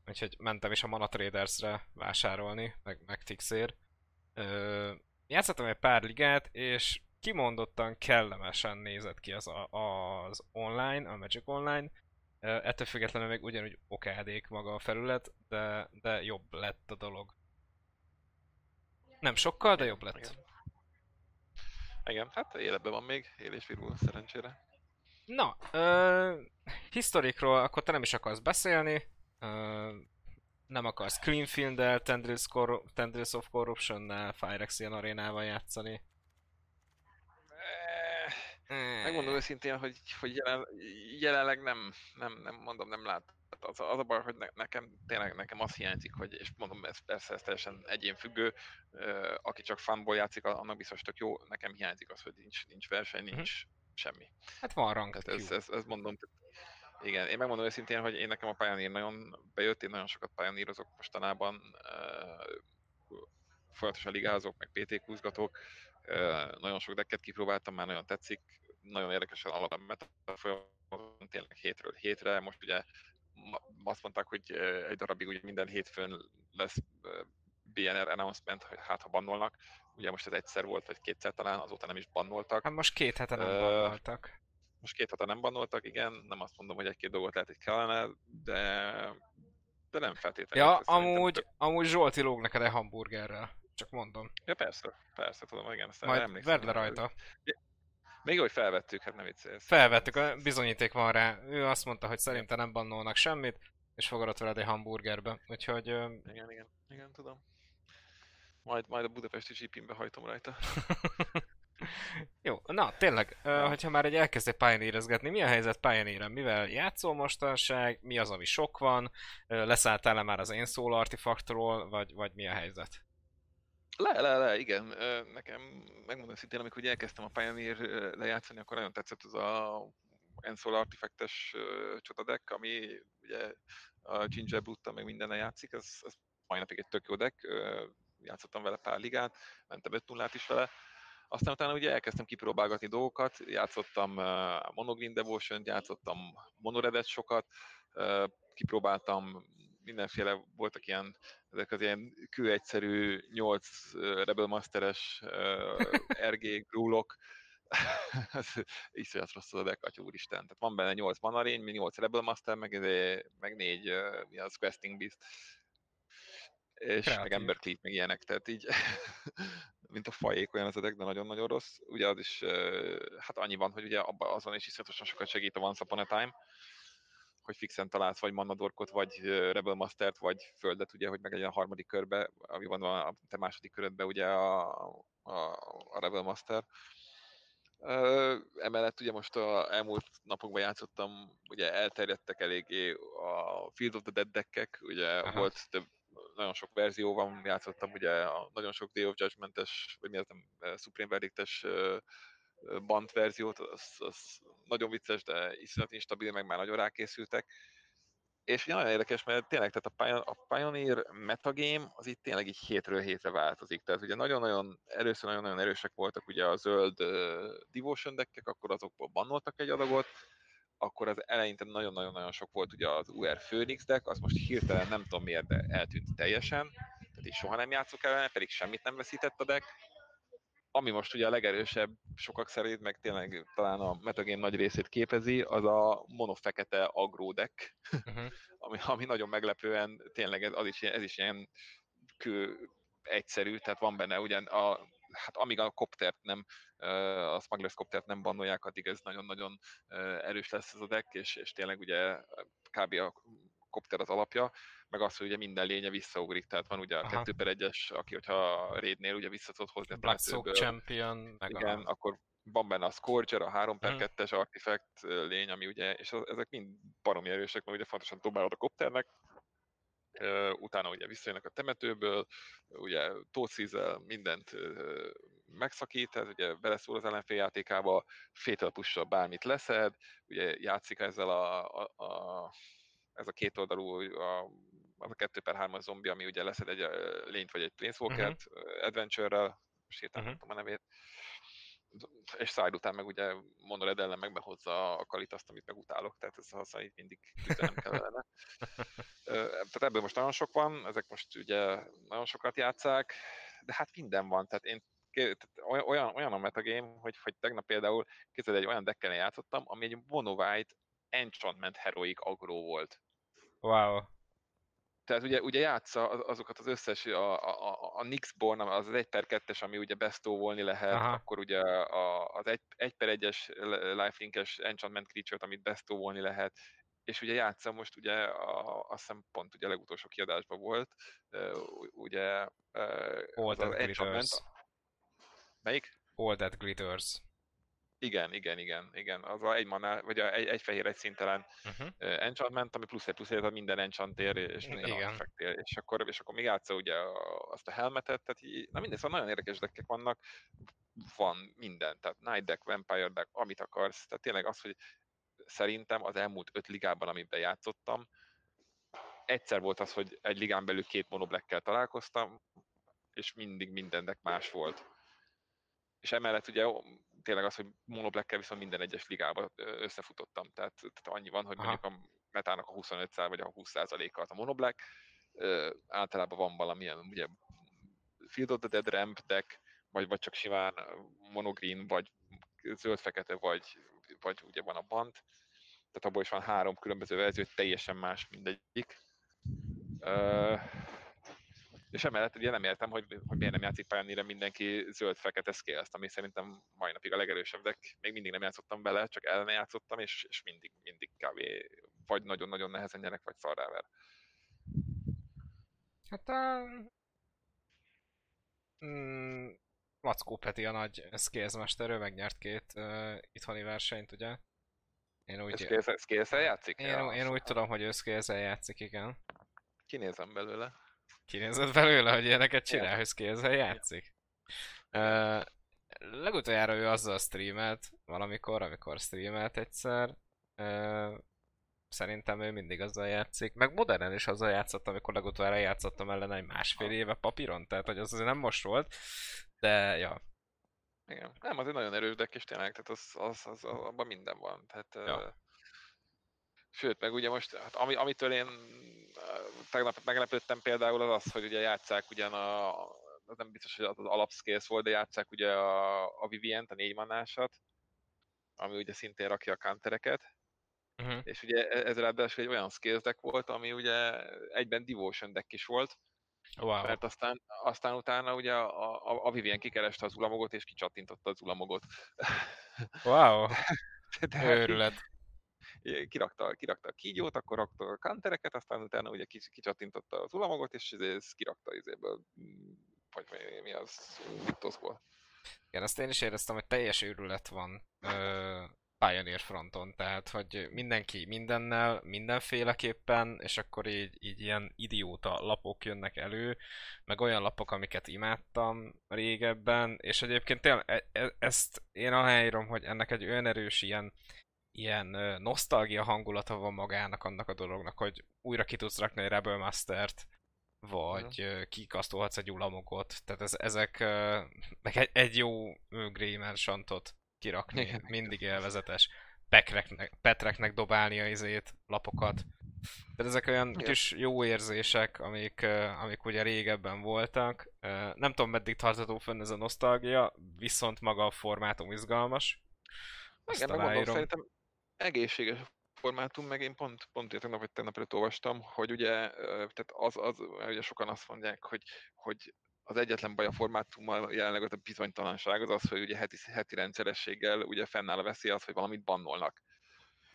Úgyhogy mentem is a Mana Traders-re vásárolni, meg, meg Tixér. Játszottam egy pár ligát, és kimondottan kellemesen nézett ki az, a, az online, a Magic Online. Ettől függetlenül még ugyanúgy okádék maga a felület, de, de jobb lett a dolog. Nem sokkal, de jobb lett. Igen, Igen hát életben van még, él és virul szerencsére. Na, uh, historikról akkor te nem is akarsz beszélni, uh, nem akarsz Cleanfield-del, Tendrils, Tendrils of Corruption-nel, Firex ilyen arénával játszani. Megmondom őszintén, hogy, hogy jelen, jelenleg nem, nem, nem mondom, nem lát. Az, az a baj, hogy ne, nekem tényleg nekem az hiányzik, hogy, és mondom, ez persze ez teljesen egyénfüggő, uh, aki csak fanból játszik, annak biztos tök jó, nekem hiányzik az, hogy nincs, nincs verseny, nincs uh-huh. semmi. Hát van rang. Tehát ez, ez, ez, mondom, igen, én megmondom őszintén, hogy én nekem a Pioneer nagyon bejött, én nagyon sokat Pioneerozok mostanában, uh, folyamatosan ligázok, meg PT kúzgatok, uh, nagyon sok decket kipróbáltam, már nagyon tetszik, nagyon érdekesen alapvetően meta folyamatosan tényleg hétről hétre, most ugye azt mondták, hogy egy darabig ugye minden hétfőn lesz BNR announcement, hogy hát ha bannolnak. Ugye most ez egyszer volt, vagy kétszer talán, azóta nem is bannoltak. Hát most két hete nem uh, bannoltak. Most két hete nem bannoltak, igen, nem azt mondom, hogy egy-két dolgot lehet, hogy kellene, de, de nem feltétlenül. Ja, amúgy, tök... amúgy Zsolti lóg neked egy hamburgerrel. Csak mondom. Ja persze, persze, tudom, igen, ezt Majd vedd le rajta. Még hogy felvettük, hát nem viccelsz. Felvettük, a bizonyíték van rá. Ő azt mondta, hogy szerintem nem bannolnak semmit, és fogadott veled egy hamburgerbe. Úgyhogy... Igen, igen, igen, tudom. Majd, majd a budapesti GP-be hajtom rajta. Jó, na tényleg, ja. hogyha már egy elkezdett pioneer mi a helyzet pioneer Mivel játszol mostanság? Mi az, ami sok van? Leszálltál-e már az én szól artifaktról, vagy, vagy mi a helyzet? Le, le, le, igen. Nekem megmondom szintén, amikor elkezdtem a Pioneer lejátszani, akkor nagyon tetszett az a Ensol Artifactes csodadek, ami ugye a Ginger Blood meg mindenne játszik, ez, ez mai napig egy tök jó deck, játszottam vele pár ligát, mentem 5 0 is vele, aztán utána ugye elkezdtem kipróbálgatni dolgokat, játszottam Monogreen Devotion-t, játszottam Monoredet sokat, kipróbáltam mindenféle voltak ilyen, ezek az ilyen kő-egyszerű 8 Rebel Masteres RG grúlok, iszonyat rossz az a deck, atya úristen. Tehát van benne 8 manarény, 8 Rebel Master, meg, meg 4 mi az Questing Beast, és Kreatív. meg Ember Cleat, meg ilyenek, tehát így, mint a fajék olyan az a deck, de nagyon-nagyon rossz. Ugye az is, hát annyi van, hogy ugye abban azon is iszonyatosan sokat segít a Once Upon a Time, hogy fixen találsz vagy Manadorkot, vagy Rebel Mastert, vagy Földet, ugye, hogy meg egy a harmadik körbe, ami van a te második körödbe, ugye a, a, a Rebel Master. Emellett ugye most a elmúlt napokban játszottam, ugye elterjedtek eléggé a Field of the Dead deckek, ugye Aha. volt több, nagyon sok verzió van, játszottam ugye a nagyon sok Day of Judgment-es, vagy mi az nem, Supreme Verdict-es bant verziót, az, az nagyon vicces, de iszonyat instabil, meg már nagyon rákészültek. És nagyon érdekes, mert tényleg tehát a, Pioneer metagame az itt tényleg így hétről hétre változik. Tehát ugye nagyon-nagyon először nagyon-nagyon erősek voltak ugye a zöld uh, devotion deckek, akkor azokból bannoltak egy adagot, akkor az eleinte nagyon-nagyon-nagyon sok volt ugye az UR Phoenix deck, az most hirtelen nem tudom miért, de eltűnt teljesen, tehát így soha nem játszok ellene, pedig semmit nem veszített a deck, ami most ugye a legerősebb sokak szerint, meg tényleg talán a metagame nagy részét képezi, az a monofekete agro deck, uh-huh. ami, ami nagyon meglepően tényleg ez, az is, ez is ilyen kő egyszerű, tehát van benne ugyan a, hát amíg a koptert nem, a Smugglers koptert nem bannolják, addig ez nagyon-nagyon erős lesz ez a deck, és, és tényleg ugye kb. a kopter az alapja, meg az, hogy ugye minden lénye visszaugrik, tehát van ugye a 2 per 1-es, aki hogyha raidnél ugye vissza tudod hozni a Black Champion, meg igen, a... akkor van benne a Scourger, a 3 per 2-es mhm. artifact lény, ami ugye, és ezek mind baromi erősek, mert ugye fontosan dobálod a kopternek, utána ugye visszajönnek a temetőből, ugye tócízel mindent megszakít, tehát ugye beleszól az ellenfél játékába, fatal bármit leszed, ugye játszik ezzel a, a, a ez a két oldalú, a, az a 2 per 3 zombi, ami ugye leszed egy lényt vagy egy planeswalkert uh-huh. adventure-rel, most hirtelen uh-huh. a nevét, és side után meg ugye Monored ellen meg behozza a kalitaszt, amit meg utálok, tehát ez az, így mindig nem kellene. tehát ebből most nagyon sok van, ezek most ugye nagyon sokat játszák, de hát minden van, tehát én olyan, olyan a metagame, hogy, hogy tegnap például képzeld egy olyan deckkel játszottam, ami egy Mono White Enchantment Heroic Agro volt. Wow. Tehát ugye, ugye játsza azokat az összes, a, a, a Nixborn, az az 1 per 2-es, ami ugye volni lehet, Aha. akkor ugye a, az 1, 1 per 1-es lifelinkes enchantment creature-t, amit volni lehet, és ugye játsza most ugye a, azt hiszem pont ugye a legutolsó kiadásban volt, ugye All az, az enchantment. Melyik? All That Glitters. Igen, igen, igen, igen. Az a egy maná, vagy a egy, egy fehér, egy szintelen Uh-huh. uh, enchantment, ami plusz egy plusz egy, minden enchant ér, és minden Igen. ér, és akkor, és akkor még játsza ugye azt a helmetet, tehát így, na minden, szóval nagyon érdekes deckek vannak, van minden, tehát Night deck, Vampire deck, amit akarsz, tehát tényleg az, hogy szerintem az elmúlt öt ligában, amiben játszottam, egyszer volt az, hogy egy ligán belül két monoblackkel találkoztam, és mindig minden deck más volt. És emellett ugye tényleg az, hogy monoblackkel viszont minden egyes ligába összefutottam. Tehát, tehát annyi van, hogy Aha. mondjuk a metának a 25% vagy a 20%-a a monoblack, általában van valamilyen ugye Field of the Dead Ramp deck, vagy, vagy csak simán monogreen, vagy zöld-fekete, vagy, vagy ugye van a bant. Tehát abból is van három különböző verzió, teljesen más mindegyik. Ö, és emellett ugye nem értem, hogy, hogy miért nem játszik Pioneer mindenki zöld-fekete scales ami szerintem mai napig a legerősebb deck. Még mindig nem játszottam vele, csak ellene játszottam, és, és mindig, mindig kb. vagy nagyon-nagyon nehezen nyerek, vagy szarráver. Hát a... Mm, Lackó Peti a nagy skills mester, ő megnyert két uh, itthoni versenyt, ugye? Én úgy, Scales-el játszik? én, én úgy tudom, hogy ő skills játszik, igen. Kinézem belőle. Kinézett belőle, hogy ilyeneket csinál, hogy skills játszik. Uh, legutoljára ő azzal streamelt, valamikor, amikor streamelt egyszer. Uh, szerintem ő mindig azzal játszik. Meg modernen is azzal játszott, amikor legutoljára játszottam ellene egy másfél éve papíron, tehát hogy az azért nem most volt. De, ja, Igen. Nem, az egy nagyon erős deck, és tényleg, tehát az, az, az, az abban minden van. Tehát, Ja. Sőt, meg ugye most, hát ami, amitől én tegnap meglepődtem például az az, hogy ugye játszák ugyan a, az nem biztos, hogy az, az alapskills volt, de játszák ugye a, a Vivient, a négy manásat, ami ugye szintén rakja a countereket, uh-huh. és ugye e- ez ráadásul egy olyan skills deck volt, ami ugye egyben devotion deck is volt, wow. mert aztán, aztán utána ugye a, a, a Vivien kikereste az ulamogot, és kicsattintotta az ulamogot. Wow, Tehát így- őrület. Kirakta, kirakta a kígyót, akkor rakta a kantereket, aztán utána ugye kics- kicsattintotta az ulamogot, és izé ezt kirakta izéből, mm, vagy mi- az, Victoszból. Igen, azt én is éreztem, hogy teljes őrület van ö, Pioneer fronton, tehát hogy mindenki mindennel, mindenféleképpen, és akkor így, így ilyen idióta lapok jönnek elő, meg olyan lapok, amiket imádtam régebben, és egyébként tényleg e- e- ezt én aláírom, hogy ennek egy olyan erős ilyen, ilyen ö, nosztalgia hangulata van magának annak a dolognak, hogy újra ki tudsz rakni egy Rebel Mastert, vagy ö, kikasztolhatsz egy ulamogot, tehát ez, ezek, ö, meg egy, egy jó ö, Grey Merchantot kirakni, Igen. mindig élvezetes. Petreknek, Petreknek dobálni a izét, lapokat. Tehát ezek olyan Igen. kis jó érzések, amik, amik ugye régebben voltak. Nem tudom, meddig tartható fönn ez a nosztalgia, viszont maga a formátum izgalmas. Azt Igen, meg mondom, aláírom. szerintem egészséges formátum, meg én pont, pont tegnap vagy tegnap előtt olvastam, hogy ugye, tehát az, az, ugye sokan azt mondják, hogy, hogy az egyetlen baj a formátummal jelenleg az a bizonytalanság, az az, hogy ugye heti, heti rendszerességgel ugye fennáll a veszély az, hogy valamit bannolnak.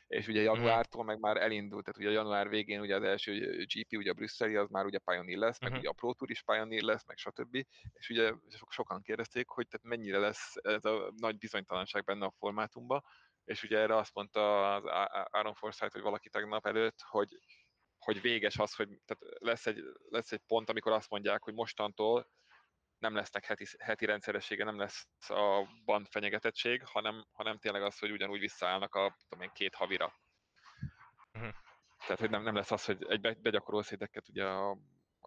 És ugye januártól meg már elindult, tehát ugye január végén ugye az első GP, ugye a brüsszeli, az már ugye Pioneer lesz, meg Mhm. ugye a Pro Tour is Pioneer lesz, meg stb. És ugye so- sokan kérdezték, hogy tehát mennyire lesz ez a nagy bizonytalanság benne a formátumban, és ugye erre azt mondta az Aaron Forsyth, hogy valaki tegnap előtt, hogy, hogy véges az, hogy tehát lesz, egy, lesz egy pont, amikor azt mondják, hogy mostantól nem lesznek heti, heti rendszeressége, nem lesz a band fenyegetettség, hanem, hanem tényleg az, hogy ugyanúgy visszaállnak a tudom én, két havira. Mhm. Tehát, hogy nem, nem lesz az, hogy egy be- begyakorolsz érdeket ugye a,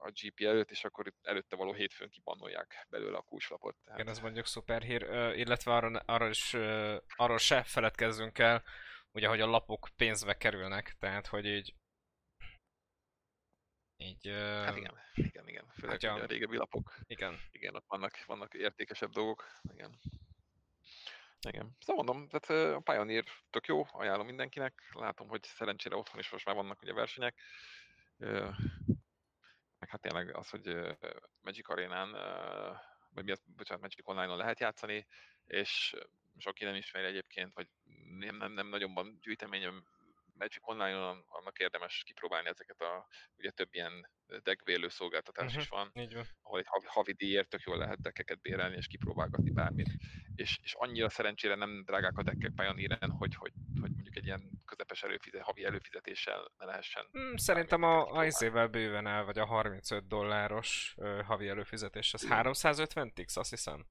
a GP előtt, és akkor előtte való hétfőn kibannolják belőle a kulcslapot. Tehát, Igen, ez mondjuk szuper hír, illetve arra, arra is, arról se feledkezzünk el, ugye, hogy a lapok pénzbe kerülnek, tehát, hogy így így, hát igen, igen, igen. Főleg Hogyha- ugye a régebbi lapok, igen. igen, ott vannak, vannak értékesebb dolgok. Igen. Igen. Szóval mondom, tehát a Pioneer tök jó, ajánlom mindenkinek. Látom, hogy szerencsére otthon is most már vannak ugye versenyek. Meg hát tényleg az, hogy Magic Arénán, vagy mi az, bocsánat, Magic Online-on lehet játszani, és sok ki nem ismeri egyébként, vagy nem, nem, nem nagyon van gyűjteményem Magic Online-on, annak érdemes kipróbálni ezeket a ugye több ilyen deckbérlő szolgáltatás Mhm. is van, Így van. ahol egy havi, havi díjért tök jól lehet deckeket bérelni és kipróbálgatni bármit. És, és annyira szerencsére nem drágák a deckek Pioneeren, hogy, hogy, hogy mondjuk egy ilyen közepes előfizet, havi előfizetéssel ne lehessen. Mm, Szerintem a, a izével bőven el, vagy a 35 dolláros ö, havi előfizetés, az 350 tix, azt hiszem.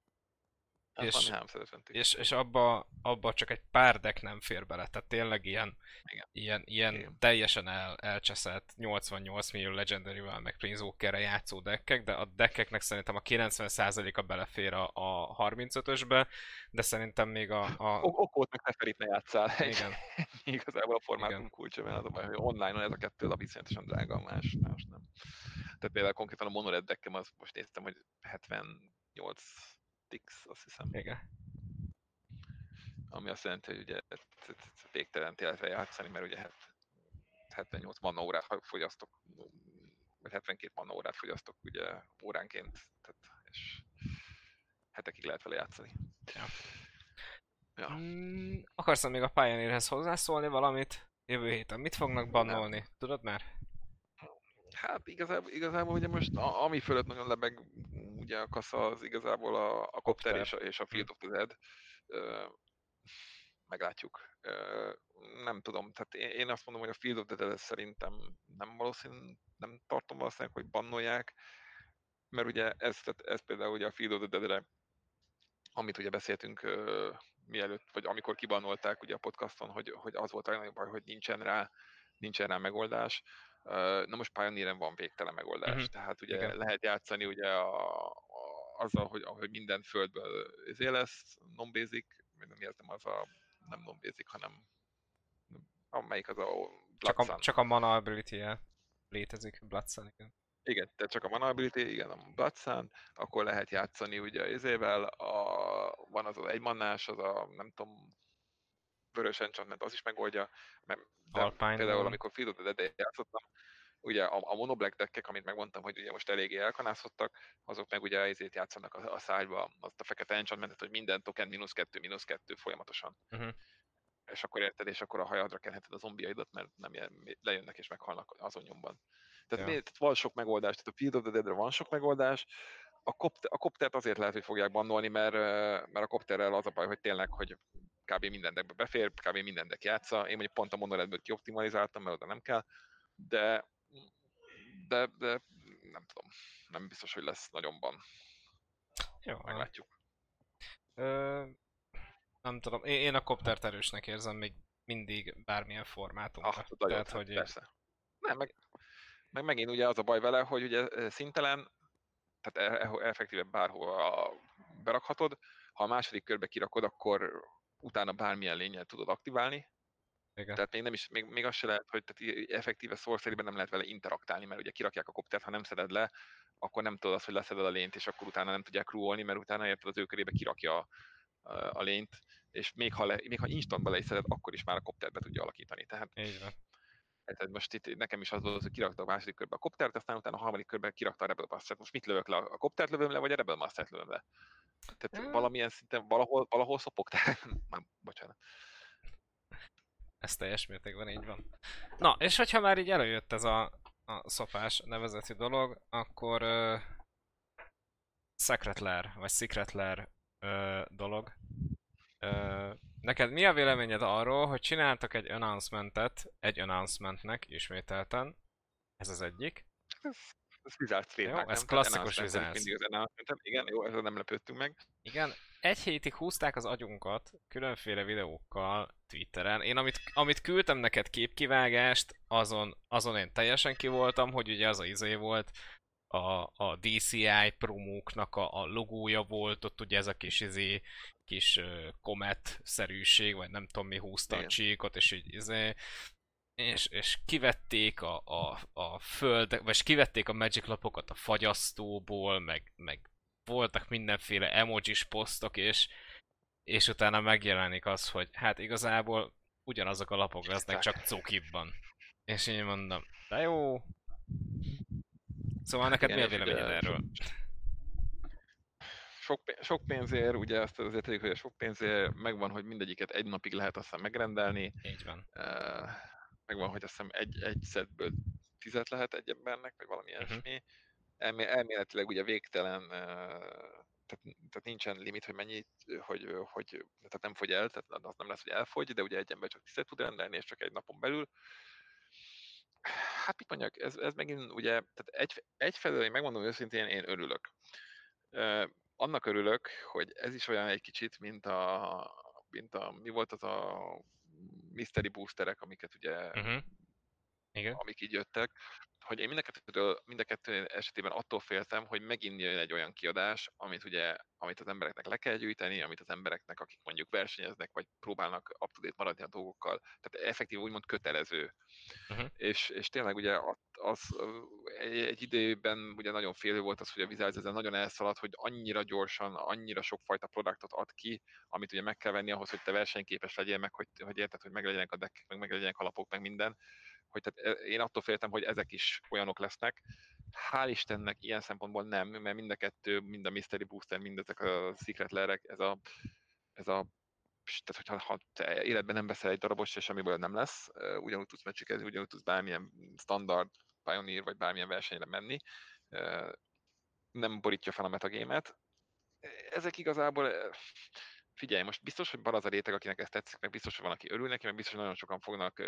Hát és- valami 350 És, és abba, abba csak egy pár deck nem fér bele, tehát tényleg ilyen, Igen. ilyen, ilyen Igen. teljesen el, elcseszett 88 millió Legendary-vel, meg Planeswalker-re játszó deckek, de a deckeknek szerintem a 90%-a belefér a, a 35-ösbe, de szerintem még a... a Ok, ok volt, meg Teferit ne játszál. Igen, igazából a formátum Igen. kulcsa, mert az a baj, hogy online-on ez a kettő lap iszonyatosan drága, más, más nem. Tehát például konkrétan a monored deckem, az most néztem, hogy 78 tix, azt hiszem, igen. ami azt jelenti, hogy ugye végtelen télre játszani, mert ugye het- 78 manna órát fogyasztok, vagy 72 manna órát fogyasztok ugye óránként, tehát, és hetekig lehet vele játszani. Ja. Ja. Mm, akarsz még a Pioneerhez hozzászólni valamit? Jövő héten mit fognak bannolni? Tudod már? Hát igazából, igazából ugye most a, ami fölött nagyon lebeg ugye a kasza az igazából a, a Copter és a, és a Field of the Dead. Meglátjuk. Nem tudom, tehát én, azt mondom, hogy a Field of the Dead szerintem nem valószínű, nem tartom valószínűleg, hogy bannolják, mert ugye ez, tehát ez például ugye a Field of the Dead-re, amit ugye beszéltünk mielőtt, vagy amikor kibannolták ugye a podcaston, hogy, hogy az volt a legnagyobb baj, hogy nincsen rá, nincsen rá megoldás. Na most Pioneeren van végtelen megoldás, Mhm. tehát ugye Igen. lehet játszani ugye a, a, azzal, hogy, hogy minden földből izé lesz, non-basic, nem értem, az a, nem non-basic, hanem amelyik az a Csak a, csak a mana ability létezik, Blood Sun, igen. Igen, tehát csak a mana ability, igen, a Blood Sun, akkor lehet játszani ugye izével, a, van az az egymannás, az a nem tudom, vörös enchantment, az is megoldja, mert Alpine például amikor Field of the játszottam, ugye a, a monoblack deckek, amit megmondtam, hogy ugye most eléggé elkanászottak, azok meg ugye ezért játszanak a, a szájba, azt a fekete enchantmentet, hogy minden token mínusz kettő, mínusz kettő folyamatosan. Mhm. És akkor érted, és akkor a hajadra kenheted a zombiaidat, mert nem ilyen, lejönnek és meghalnak azon nyomban. Tehát, Ja. ja. tehát van sok megoldás, tehát a Field of the Deadre van sok megoldás, a, kopter, a koptert azért lehet, hogy fogják bannolni, mert, mert a kopterrel az a baj, hogy tényleg, hogy kb. minden deckbe befér, kb. minden deck játsza. Én mondjuk pont a monoredből kioptimalizáltam, mert oda nem kell, de, de, de nem tudom, nem biztos, hogy lesz nagyonban. Jó, Meglátjuk. Ö, nem tudom, én, én a koptert erősnek érzem még mindig bármilyen formátumban. Ah, nagyon, Tehát, hát, hogy persze. Nem, meg, meg megint ugye az a baj vele, hogy ugye szintelen, tehát e- e- effektíve bárhova berakhatod, ha a második körbe kirakod, akkor utána bármilyen lényel tudod aktiválni, igen. tehát még nem is, még, még az se lehet, hogy tehát effektíve sorcery nem lehet vele interaktálni, mert ugye kirakják a koptert, ha nem szeded le, akkor nem tudod azt, hogy leszeded a lényt, és akkor utána nem tudják rúolni, mert utána érted az ő körébe kirakja a, a, lényt, és még ha, le, még ha instantba le is szeded, akkor is már a koptert be tudja alakítani. Tehát Így van. Tehát most itt nekem is az volt, hogy kirakta a második körbe a koptert, aztán utána a harmadik körben kirakta a Rebel Master-t. Most mit lövök le? A koptert lövöm le, vagy a Rebel Master-t lövöm le? Tehát Hmm. valamilyen szinten valahol, valahol szopok, tehát már, bocsánat. Ez teljes mértékben így van. Na, és hogyha már így előjött ez a, a szopás nevezetű dolog, akkor uh, Secret Lair, vagy Secret Lair uh, dolog. Neked mi a véleményed arról, hogy csináltak egy announcementet, egy announcementnek ismételten, ez az egyik, Ez, ez trademark, ez nem? klasszikus. Mindig az announcement Igen, jó, ezzel nem lepődtünk meg. Igen, egy hétig húzták az agyunkat különféle videókkal Twitteren. Én amit, amit küldtem neked képkivágást, azon, azon én teljesen ki voltam, hogy ugye az a izé volt, a, a DCI promóknak a, a logója volt, ott ugye ez a kis izé, kis komet-szerűség, vagy nem tudom mi húzta a Igen. csíkot, és így izé, és, és kivették a, a, a föld, vagy kivették a Magic lapokat a fagyasztóból, meg, meg voltak mindenféle emojis posztok, és, és utána megjelenik az, hogy hát igazából ugyanazok a lapok lesznek, csak cukibban. És én mondom, de jó. Szóval neked mi a véleményed erről? Sok, sok pénzért, ugye azt azért tegyük, hogy a sok pénzért megvan, hogy mindegyiket egy napig lehet aztán megrendelni, Így van. Eh, megvan, hogy azt hiszem egy, egy setből tizet lehet egy embernek, vagy valami ilyesmi. Elmé- elméletileg ugye végtelen, ö, tehát, tehát nincsen limit, hogy mennyi, hogy, hogy tehát nem fogy el, tehát az nem lesz, hogy elfogy, de ugye egy ember csak tizet tud rendelni, és csak egy napon belül. Hát mit mondjak, ez, ez megint ugye, tehát egy, egyfelől én megmondom őszintén, én örülök. Annak örülök, hogy ez is olyan egy kicsit, mint a, mint a mi volt az a mystery boosterek, amiket ugye Uh-huh. Igen. amik így jöttek, hogy én mind a, mind a kettő esetében attól féltem, hogy megint jön egy olyan kiadás, amit ugye, amit az embereknek le kell gyűjteni, amit az embereknek, akik mondjuk versenyeznek, vagy próbálnak up-to-date maradni a dolgokkal, tehát effektív úgymond kötelező. Mhm. És, és tényleg ugye az, egy, egy időben ugye nagyon félő volt az, hogy a Wizards ezzel nagyon elszaladt, hogy annyira gyorsan, annyira sokfajta produktot ad ki, amit ugye meg kell venni ahhoz, hogy te versenyképes legyél, meg hogy, hogy érted, hogy meglegyenek a deck, meg meglegyenek a lapok, meg minden, hogy tehát én attól féltem, hogy ezek is olyanok lesznek. Hál' Istennek ilyen szempontból nem, mert mind a kettő, mind a Mystery Booster, mind ezek a Secret Lair-ek, ez a, ez a tehát hogyha ha te életben nem veszel egy darabos, és amiből nem lesz, ugyanúgy tudsz meccsikezni, ugyanúgy tudsz bármilyen standard, Pioneer, vagy bármilyen versenyre menni, nem borítja fel a metagémet. Ezek igazából figyelj, most biztos, hogy van az a réteg, akinek ez tetszik, meg biztos, hogy van, aki örül neki, meg biztos, hogy nagyon sokan fognak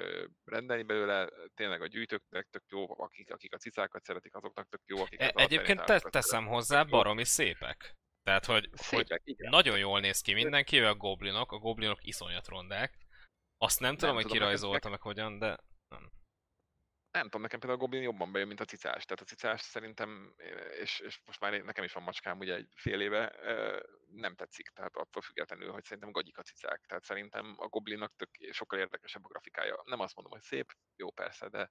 rendelni belőle, tényleg a gyűjtőknek tök jó, akik, akik a cicákat szeretik, azoknak tök jó, akik E- egyébként te, teszem hozzá, baromi szépek. Tehát, hogy, hogy Szépek, igen. nagyon jól néz ki mindenki, a goblinok, a goblinok iszonyat rondák. Azt nem tudom, hogy tudom, kirajzolta meg hogyan, de nem. Nem tudom, nekem például a Goblin jobban bejön, mint a cicás. Tehát a cicás szerintem, és, és most már nekem is van macskám ugye egy fél éve, nem tetszik, tehát attól függetlenül, hogy szerintem gagyik a cicák. Tehát szerintem a Goblinnak tök, sokkal érdekesebb a grafikája. Nem azt mondom, hogy szép, jó persze, de,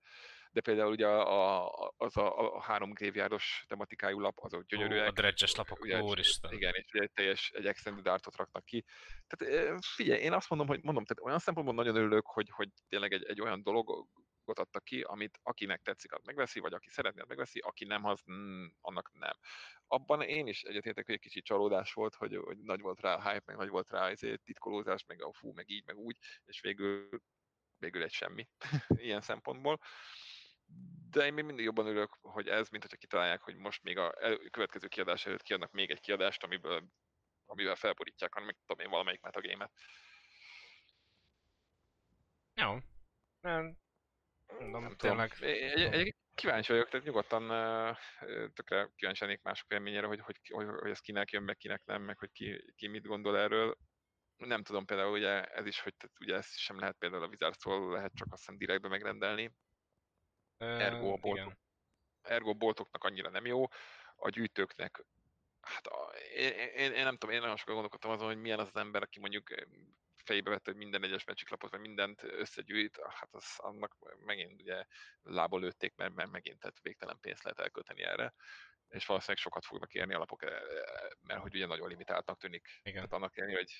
de például ugye a, a, az a, a három graveyardos tematikájú lap, azok gyönyörűek. Ó, a dredges lapok, Ugye, úristen. Igen, és ugye egy teljes, egy extended artot raknak ki. Tehát figyelj, én azt mondom, hogy mondom, tehát olyan szempontból nagyon örülök, hogy, hogy tényleg egy, egy olyan dolog, adtak ki, amit akinek tetszik, az megveszi, vagy aki szeretné, az megveszi, aki nem, az mm, annak nem. Abban én is egyetértek, hogy egy kicsit csalódás volt, hogy, hogy nagy volt rá a hype, meg nagy volt rá ezért titkolózás, meg a fú, meg így, meg úgy, és végül, végül egy semmi ilyen szempontból. De én még mindig jobban örülök, hogy ez, mint hogyha kitalálják, hogy most még a következő kiadás előtt kiadnak még egy kiadást, amiből, amivel felborítják, hanem meg tudom én valamelyik metagémet. Jó. Mondom, nem tényleg. Tudom. Egy, egy, kíváncsi vagyok, tehát nyugodtan tökre kíváncsi lennék mások élményére, hogy, hogy, hogy, hogy ez kinek jön, meg kinek nem, meg hogy ki, ki mit gondol erről. Nem tudom például, ugye ez is, hogy tehát, ugye ezt sem lehet például a Wizardstól lehet csak azt hiszem direktbe megrendelni. Ergo a boltok, ergo boltoknak annyira nem jó, a gyűjtőknek Hát a, én, én, én, nem tudom, én nagyon sokat gondolkodtam azon, hogy milyen az az ember, aki mondjuk fejbe vette, hogy minden egyes mecsiklapot, vagy mindent összegyűjt, hát az annak megint ugye lából lőtték, mert, mert megint tehát végtelen pénzt lehet elkölteni erre, és valószínűleg sokat fognak érni alapok, mert hogy ugye nagyon limitáltnak tűnik. Igen. Tehát annak élni, hogy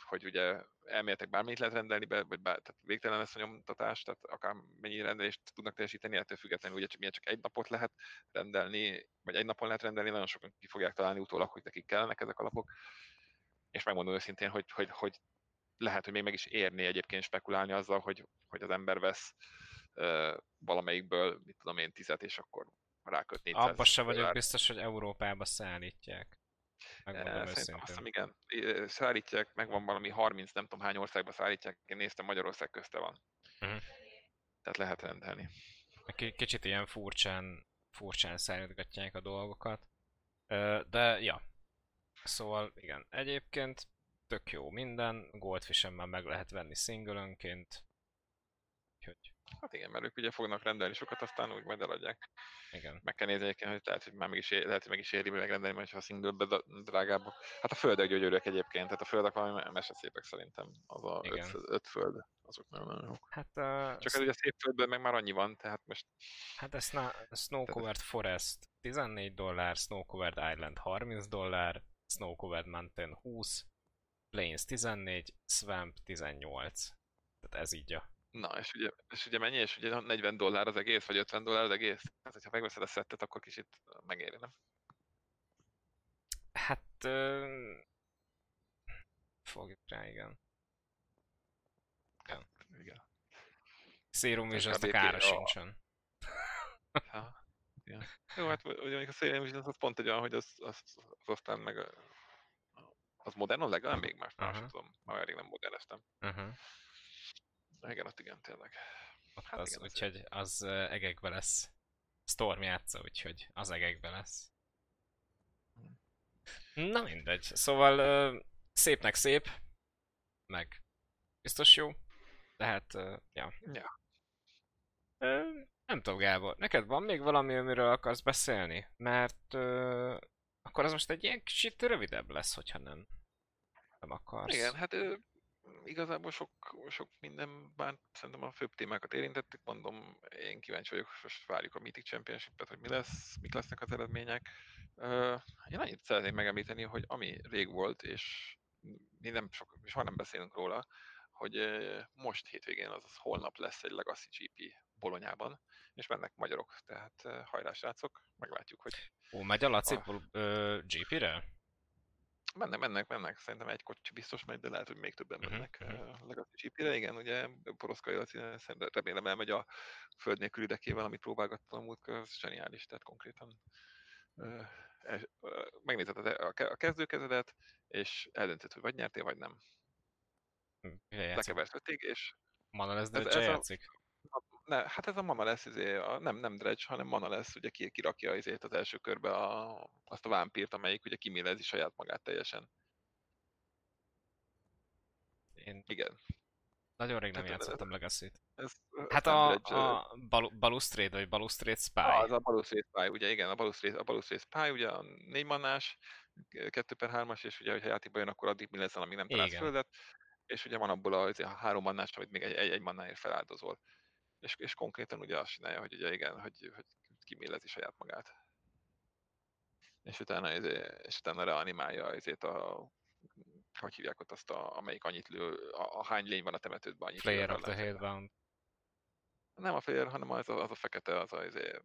hogy ugye elméletek bármit lehet rendelni be, vagy bár, tehát végtelen lesz a nyomtatás, tehát akár mennyi rendelést tudnak teljesíteni, ettől függetlenül ugye csak, milyen csak egy napot lehet rendelni, vagy egy napon lehet rendelni, nagyon sokan ki fogják találni utólag, hogy nekik kellenek ezek a lapok. És megmondom őszintén, hogy, hogy, hogy lehet, hogy még meg is érni egyébként spekulálni azzal, hogy, hogy az ember vesz uh, valamelyikből, mit tudom én, tizet, és akkor ráköt 400 Abba se vagyok biztos, hogy Európába szállítják. Megmondom Szerintem azt hiszem, igen. Szállítják, meg van valami 30, nem tudom hány országba szállítják, én néztem, Magyarország közte van. Uh-huh. Tehát lehet rendelni. K- kicsit ilyen furcsán, furcsán szállítgatják a dolgokat. De ja. Szóval igen, egyébként tök jó minden, Goldfish-en már meg lehet venni single-önként. Úgyhogy... Hát igen, mert ők ugye fognak rendelni sokat, aztán úgy majd eladják. Igen. Meg kell nézni egyébként, hogy lehet, hogy már meg is, ér, lehet, hogy meg is éri megrendelni, mert ha a single drágábbak. Hát a földek gyönyörűek egyébként, tehát a földek valami mese szépek szerintem. Az a öt, öt, föld, azok nagyon nagyon jók. Hát, uh, Csak ez ugye a szép földben meg már annyi van, tehát most... Hát ez na, Snow Covered Forest 14 dollár, Snow Covered Island 30 dollár, Snow Covered Mountain 20, Plains 14, Swamp 18. Tehát ez így a Na, és ugye, és ugye mennyi? És ugye 40 dollár az egész, vagy 50 dollár az egész? Hát, hogyha megveszed a szettet, akkor kicsit megéri, nem? Hát... Uh... Fogjuk rá, igen. Igen. igen. Serum Vision azt a kára sincsen. Ha. Ja. Jó, hát ugye mondjuk a Serial Vision az pont egy olyan, hogy az, az, az aztán meg a- az modern, legalább még más, Aha. nem tudom, már elég nem moderneztem. Uh-huh. Igen, ott igen, tényleg. Ott Hát az, igen, úgyhogy az egekbe lesz. Storm játsza, úgyhogy az egekbe lesz. Na mindegy. Szóval ö, szépnek szép, meg biztos jó, de hát, ö, ja. Ja. Ö, nem tudom, Gábor, neked van még valami, amiről akarsz beszélni? Mert ö, akkor az most egy ilyen kicsit rövidebb lesz, hogyha nem, nem akarsz. Igen, hát ö, igazából sok, sok minden, bár szerintem a főbb témákat érintettük, mondom, én kíváncsi vagyok, most várjuk a Mythic Championship-et, hogy mi lesz, mik lesznek az eredmények. Én annyit szeretném megemlíteni, hogy ami rég volt, és mi nem sok, soha nem beszélünk róla, hogy most hétvégén, azaz holnap lesz egy Legacy GP Bolonyában, és mennek magyarok, tehát ö, hajrá srácok, meglátjuk, hogy Ó, megy a Laci Ah. GP-re? Mennek, mennek, mennek. Szerintem egy kocsi biztos megy, de lehet, hogy még többen Mhm, mennek mhm. uh-huh. Legacy GP-re. Igen, ugye Poroszkai Laci szerintem remélem elmegy a föld nélkül idekével, amit próbálgattam a múltkor, az zseniális, tehát konkrétan uh, uh, megnézed a, a, ke- a kezdőkezedet, és eldöntöd, hogy vagy nyertél, vagy nem. Lekeversz ötig, és lesz ez- ez a- játszik? Ne, hát ez a mana lesz, izé, a, nem, nem dredge, hanem mana lesz, ugye ki, kirakja izét az első körbe a, azt a vámpírt, amelyik ugye kimélezi saját magát teljesen. Én Igen. nagyon rég nem ez- játszottam Legacy-t. Ez, Hát a, a Bal- Balustrade vagy Balustrade Spy. Ah, az a Balustrade Spy, ugye igen, a Balustrade, a Balustrade Spy, ugye a 4 mannás, 2 per 3-as, és ugye, hogyha játékba jön, akkor addig mi lesz, amíg nem találsz földet, és ugye van abból a, a három mannás, amit még egy, egy, egy mannáért feláldozol. És, és konkrétan ugye azt csinálja, hogy ugye igen, hogy, hogy kimélezi saját magát. És utána, ezért, és utána reanimálja ezért a hogy hívják ott azt, a, amelyik annyit lő, a, a hány lény van a temetődben, annyit lő Player az of the. Hatebound. Nem a fél, hanem az a, az a fekete, az a, izé,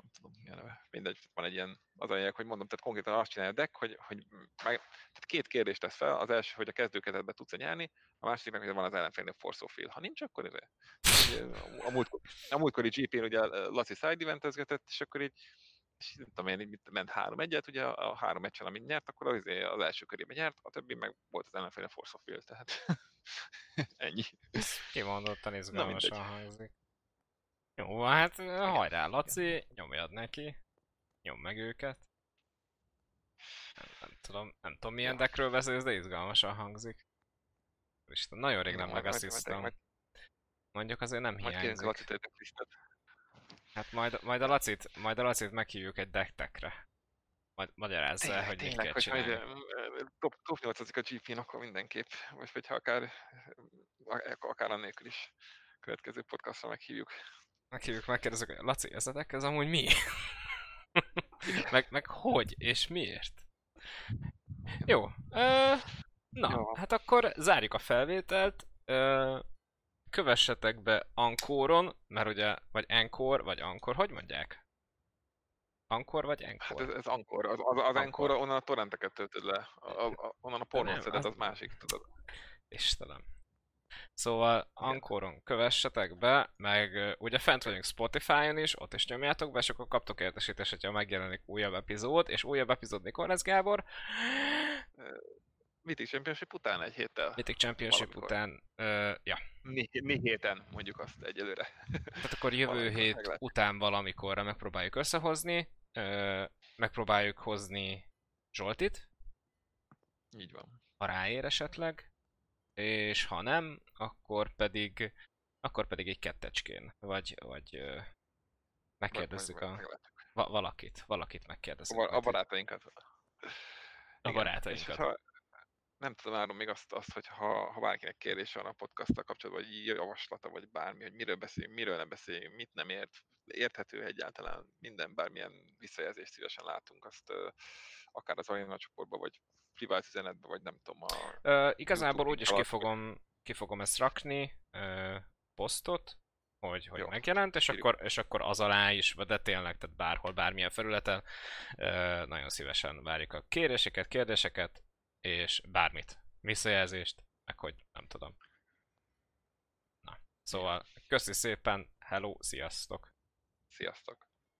nem tudom, mi a neve. Mindegy, van egy ilyen, az a lényeg, hogy mondom, tehát konkrétan azt csinálja a deck, hogy, hogy meg, tehát két kérdést tesz fel, az első, hogy a kezdőkezetbe tudsz nyerni, a második meg, hogy van az ellenfélnél field. Ha nincs, akkor izé, ugye, a, múltkor, a múltkori GP-n ugye Laci side eventezgetett, és akkor így és nem tudom én, mit ment három egyet, ugye a három meccsen, amit nyert, akkor az, izé az első körében nyert, a többi meg volt az ellenfélnél force of field, tehát ennyi. Kimondottan izgalmasan hangzik. Jó, hát hajrá Laci, nyomjad neki. Nyom meg őket. Nem, nem tudom, nem tudom milyen deckről beszélsz, de izgalmasan hangzik. Isten, nagyon rég nem majd- Mondjuk azért nem Majd hiányzik. Hát majd, majd, a Lacit, majd a Lacit meghívjuk egy decktekre. Majd magyarázza el, hogy mit kell csinálni. top, top 8 a GP-n, akkor mindenképp, vagy hogyha akár, akár annélkül is következő podcastra meghívjuk. Meghívjuk, megkérdezzük, hogy Laci, ez ez amúgy mi? meg, meg hogy és miért? Jó. Ö, na, Jó. hát akkor zárjuk a felvételt. Ö, kövessetek be Ankoron, mert ugye, vagy Ankor, vagy Ankor, hogy mondják? Ankor vagy Hát Ankor? ez, ez Ankor, az, az, az Ankor. Ankor, onnan a torrenteket töltöd le, a, a, onnan a az- az másik, tudod. Istenem. Szóval Ankoron kövessetek be, meg ugye fent vagyunk Spotify-on is, ott is nyomjátok be, és akkor kaptok értesítést, hogyha megjelenik újabb epizód, és újabb epizód mikor lesz, Gábor? Mythic Championship után egy héttel. Mythic Championship Valamikor. után, ö, ja, Mi, mi héten, mondjuk azt egyelőre. tehát akkor jövő Valamikor hét meglátjuk. után valamikorra megpróbáljuk összehozni, ö, megpróbáljuk hozni Zsoltit, Így van. ha ráér esetleg, és ha nem, akkor pedig akkor pedig egy kettecskén, vagy, vagy megkérdezzük a, va- valakit, valakit megkérdezzük. A, a barátainkat. a Igen, barátainkat. És hogyha, nem tudom áron még azt, azt hogy ha, ha bárkinek kérdése van a podcasttal kapcsolatban, vagy javaslata, vagy bármi, hogy miről beszéljünk, miről nem beszéljünk, mit nem ért, érthető egyáltalán minden, bármilyen visszajelzést szívesen látunk, azt akár az Arena csoportba, vagy privát üzenetbe, vagy nem tudom, a, Ö, igazából úgyis ki fogom, ki fogom ezt rakni, ö, posztot, hogy, hogy Jó. megjelent, és akkor, és akkor az alá is, de tényleg, tehát bárhol, bármilyen felületen, ö, nagyon szívesen várjuk a kéréseket, kérdéseket, és bármit, visszajelzést, meg hogy nem tudom. Na, szóval köszi szépen, hello, sziasztok! sziasztok!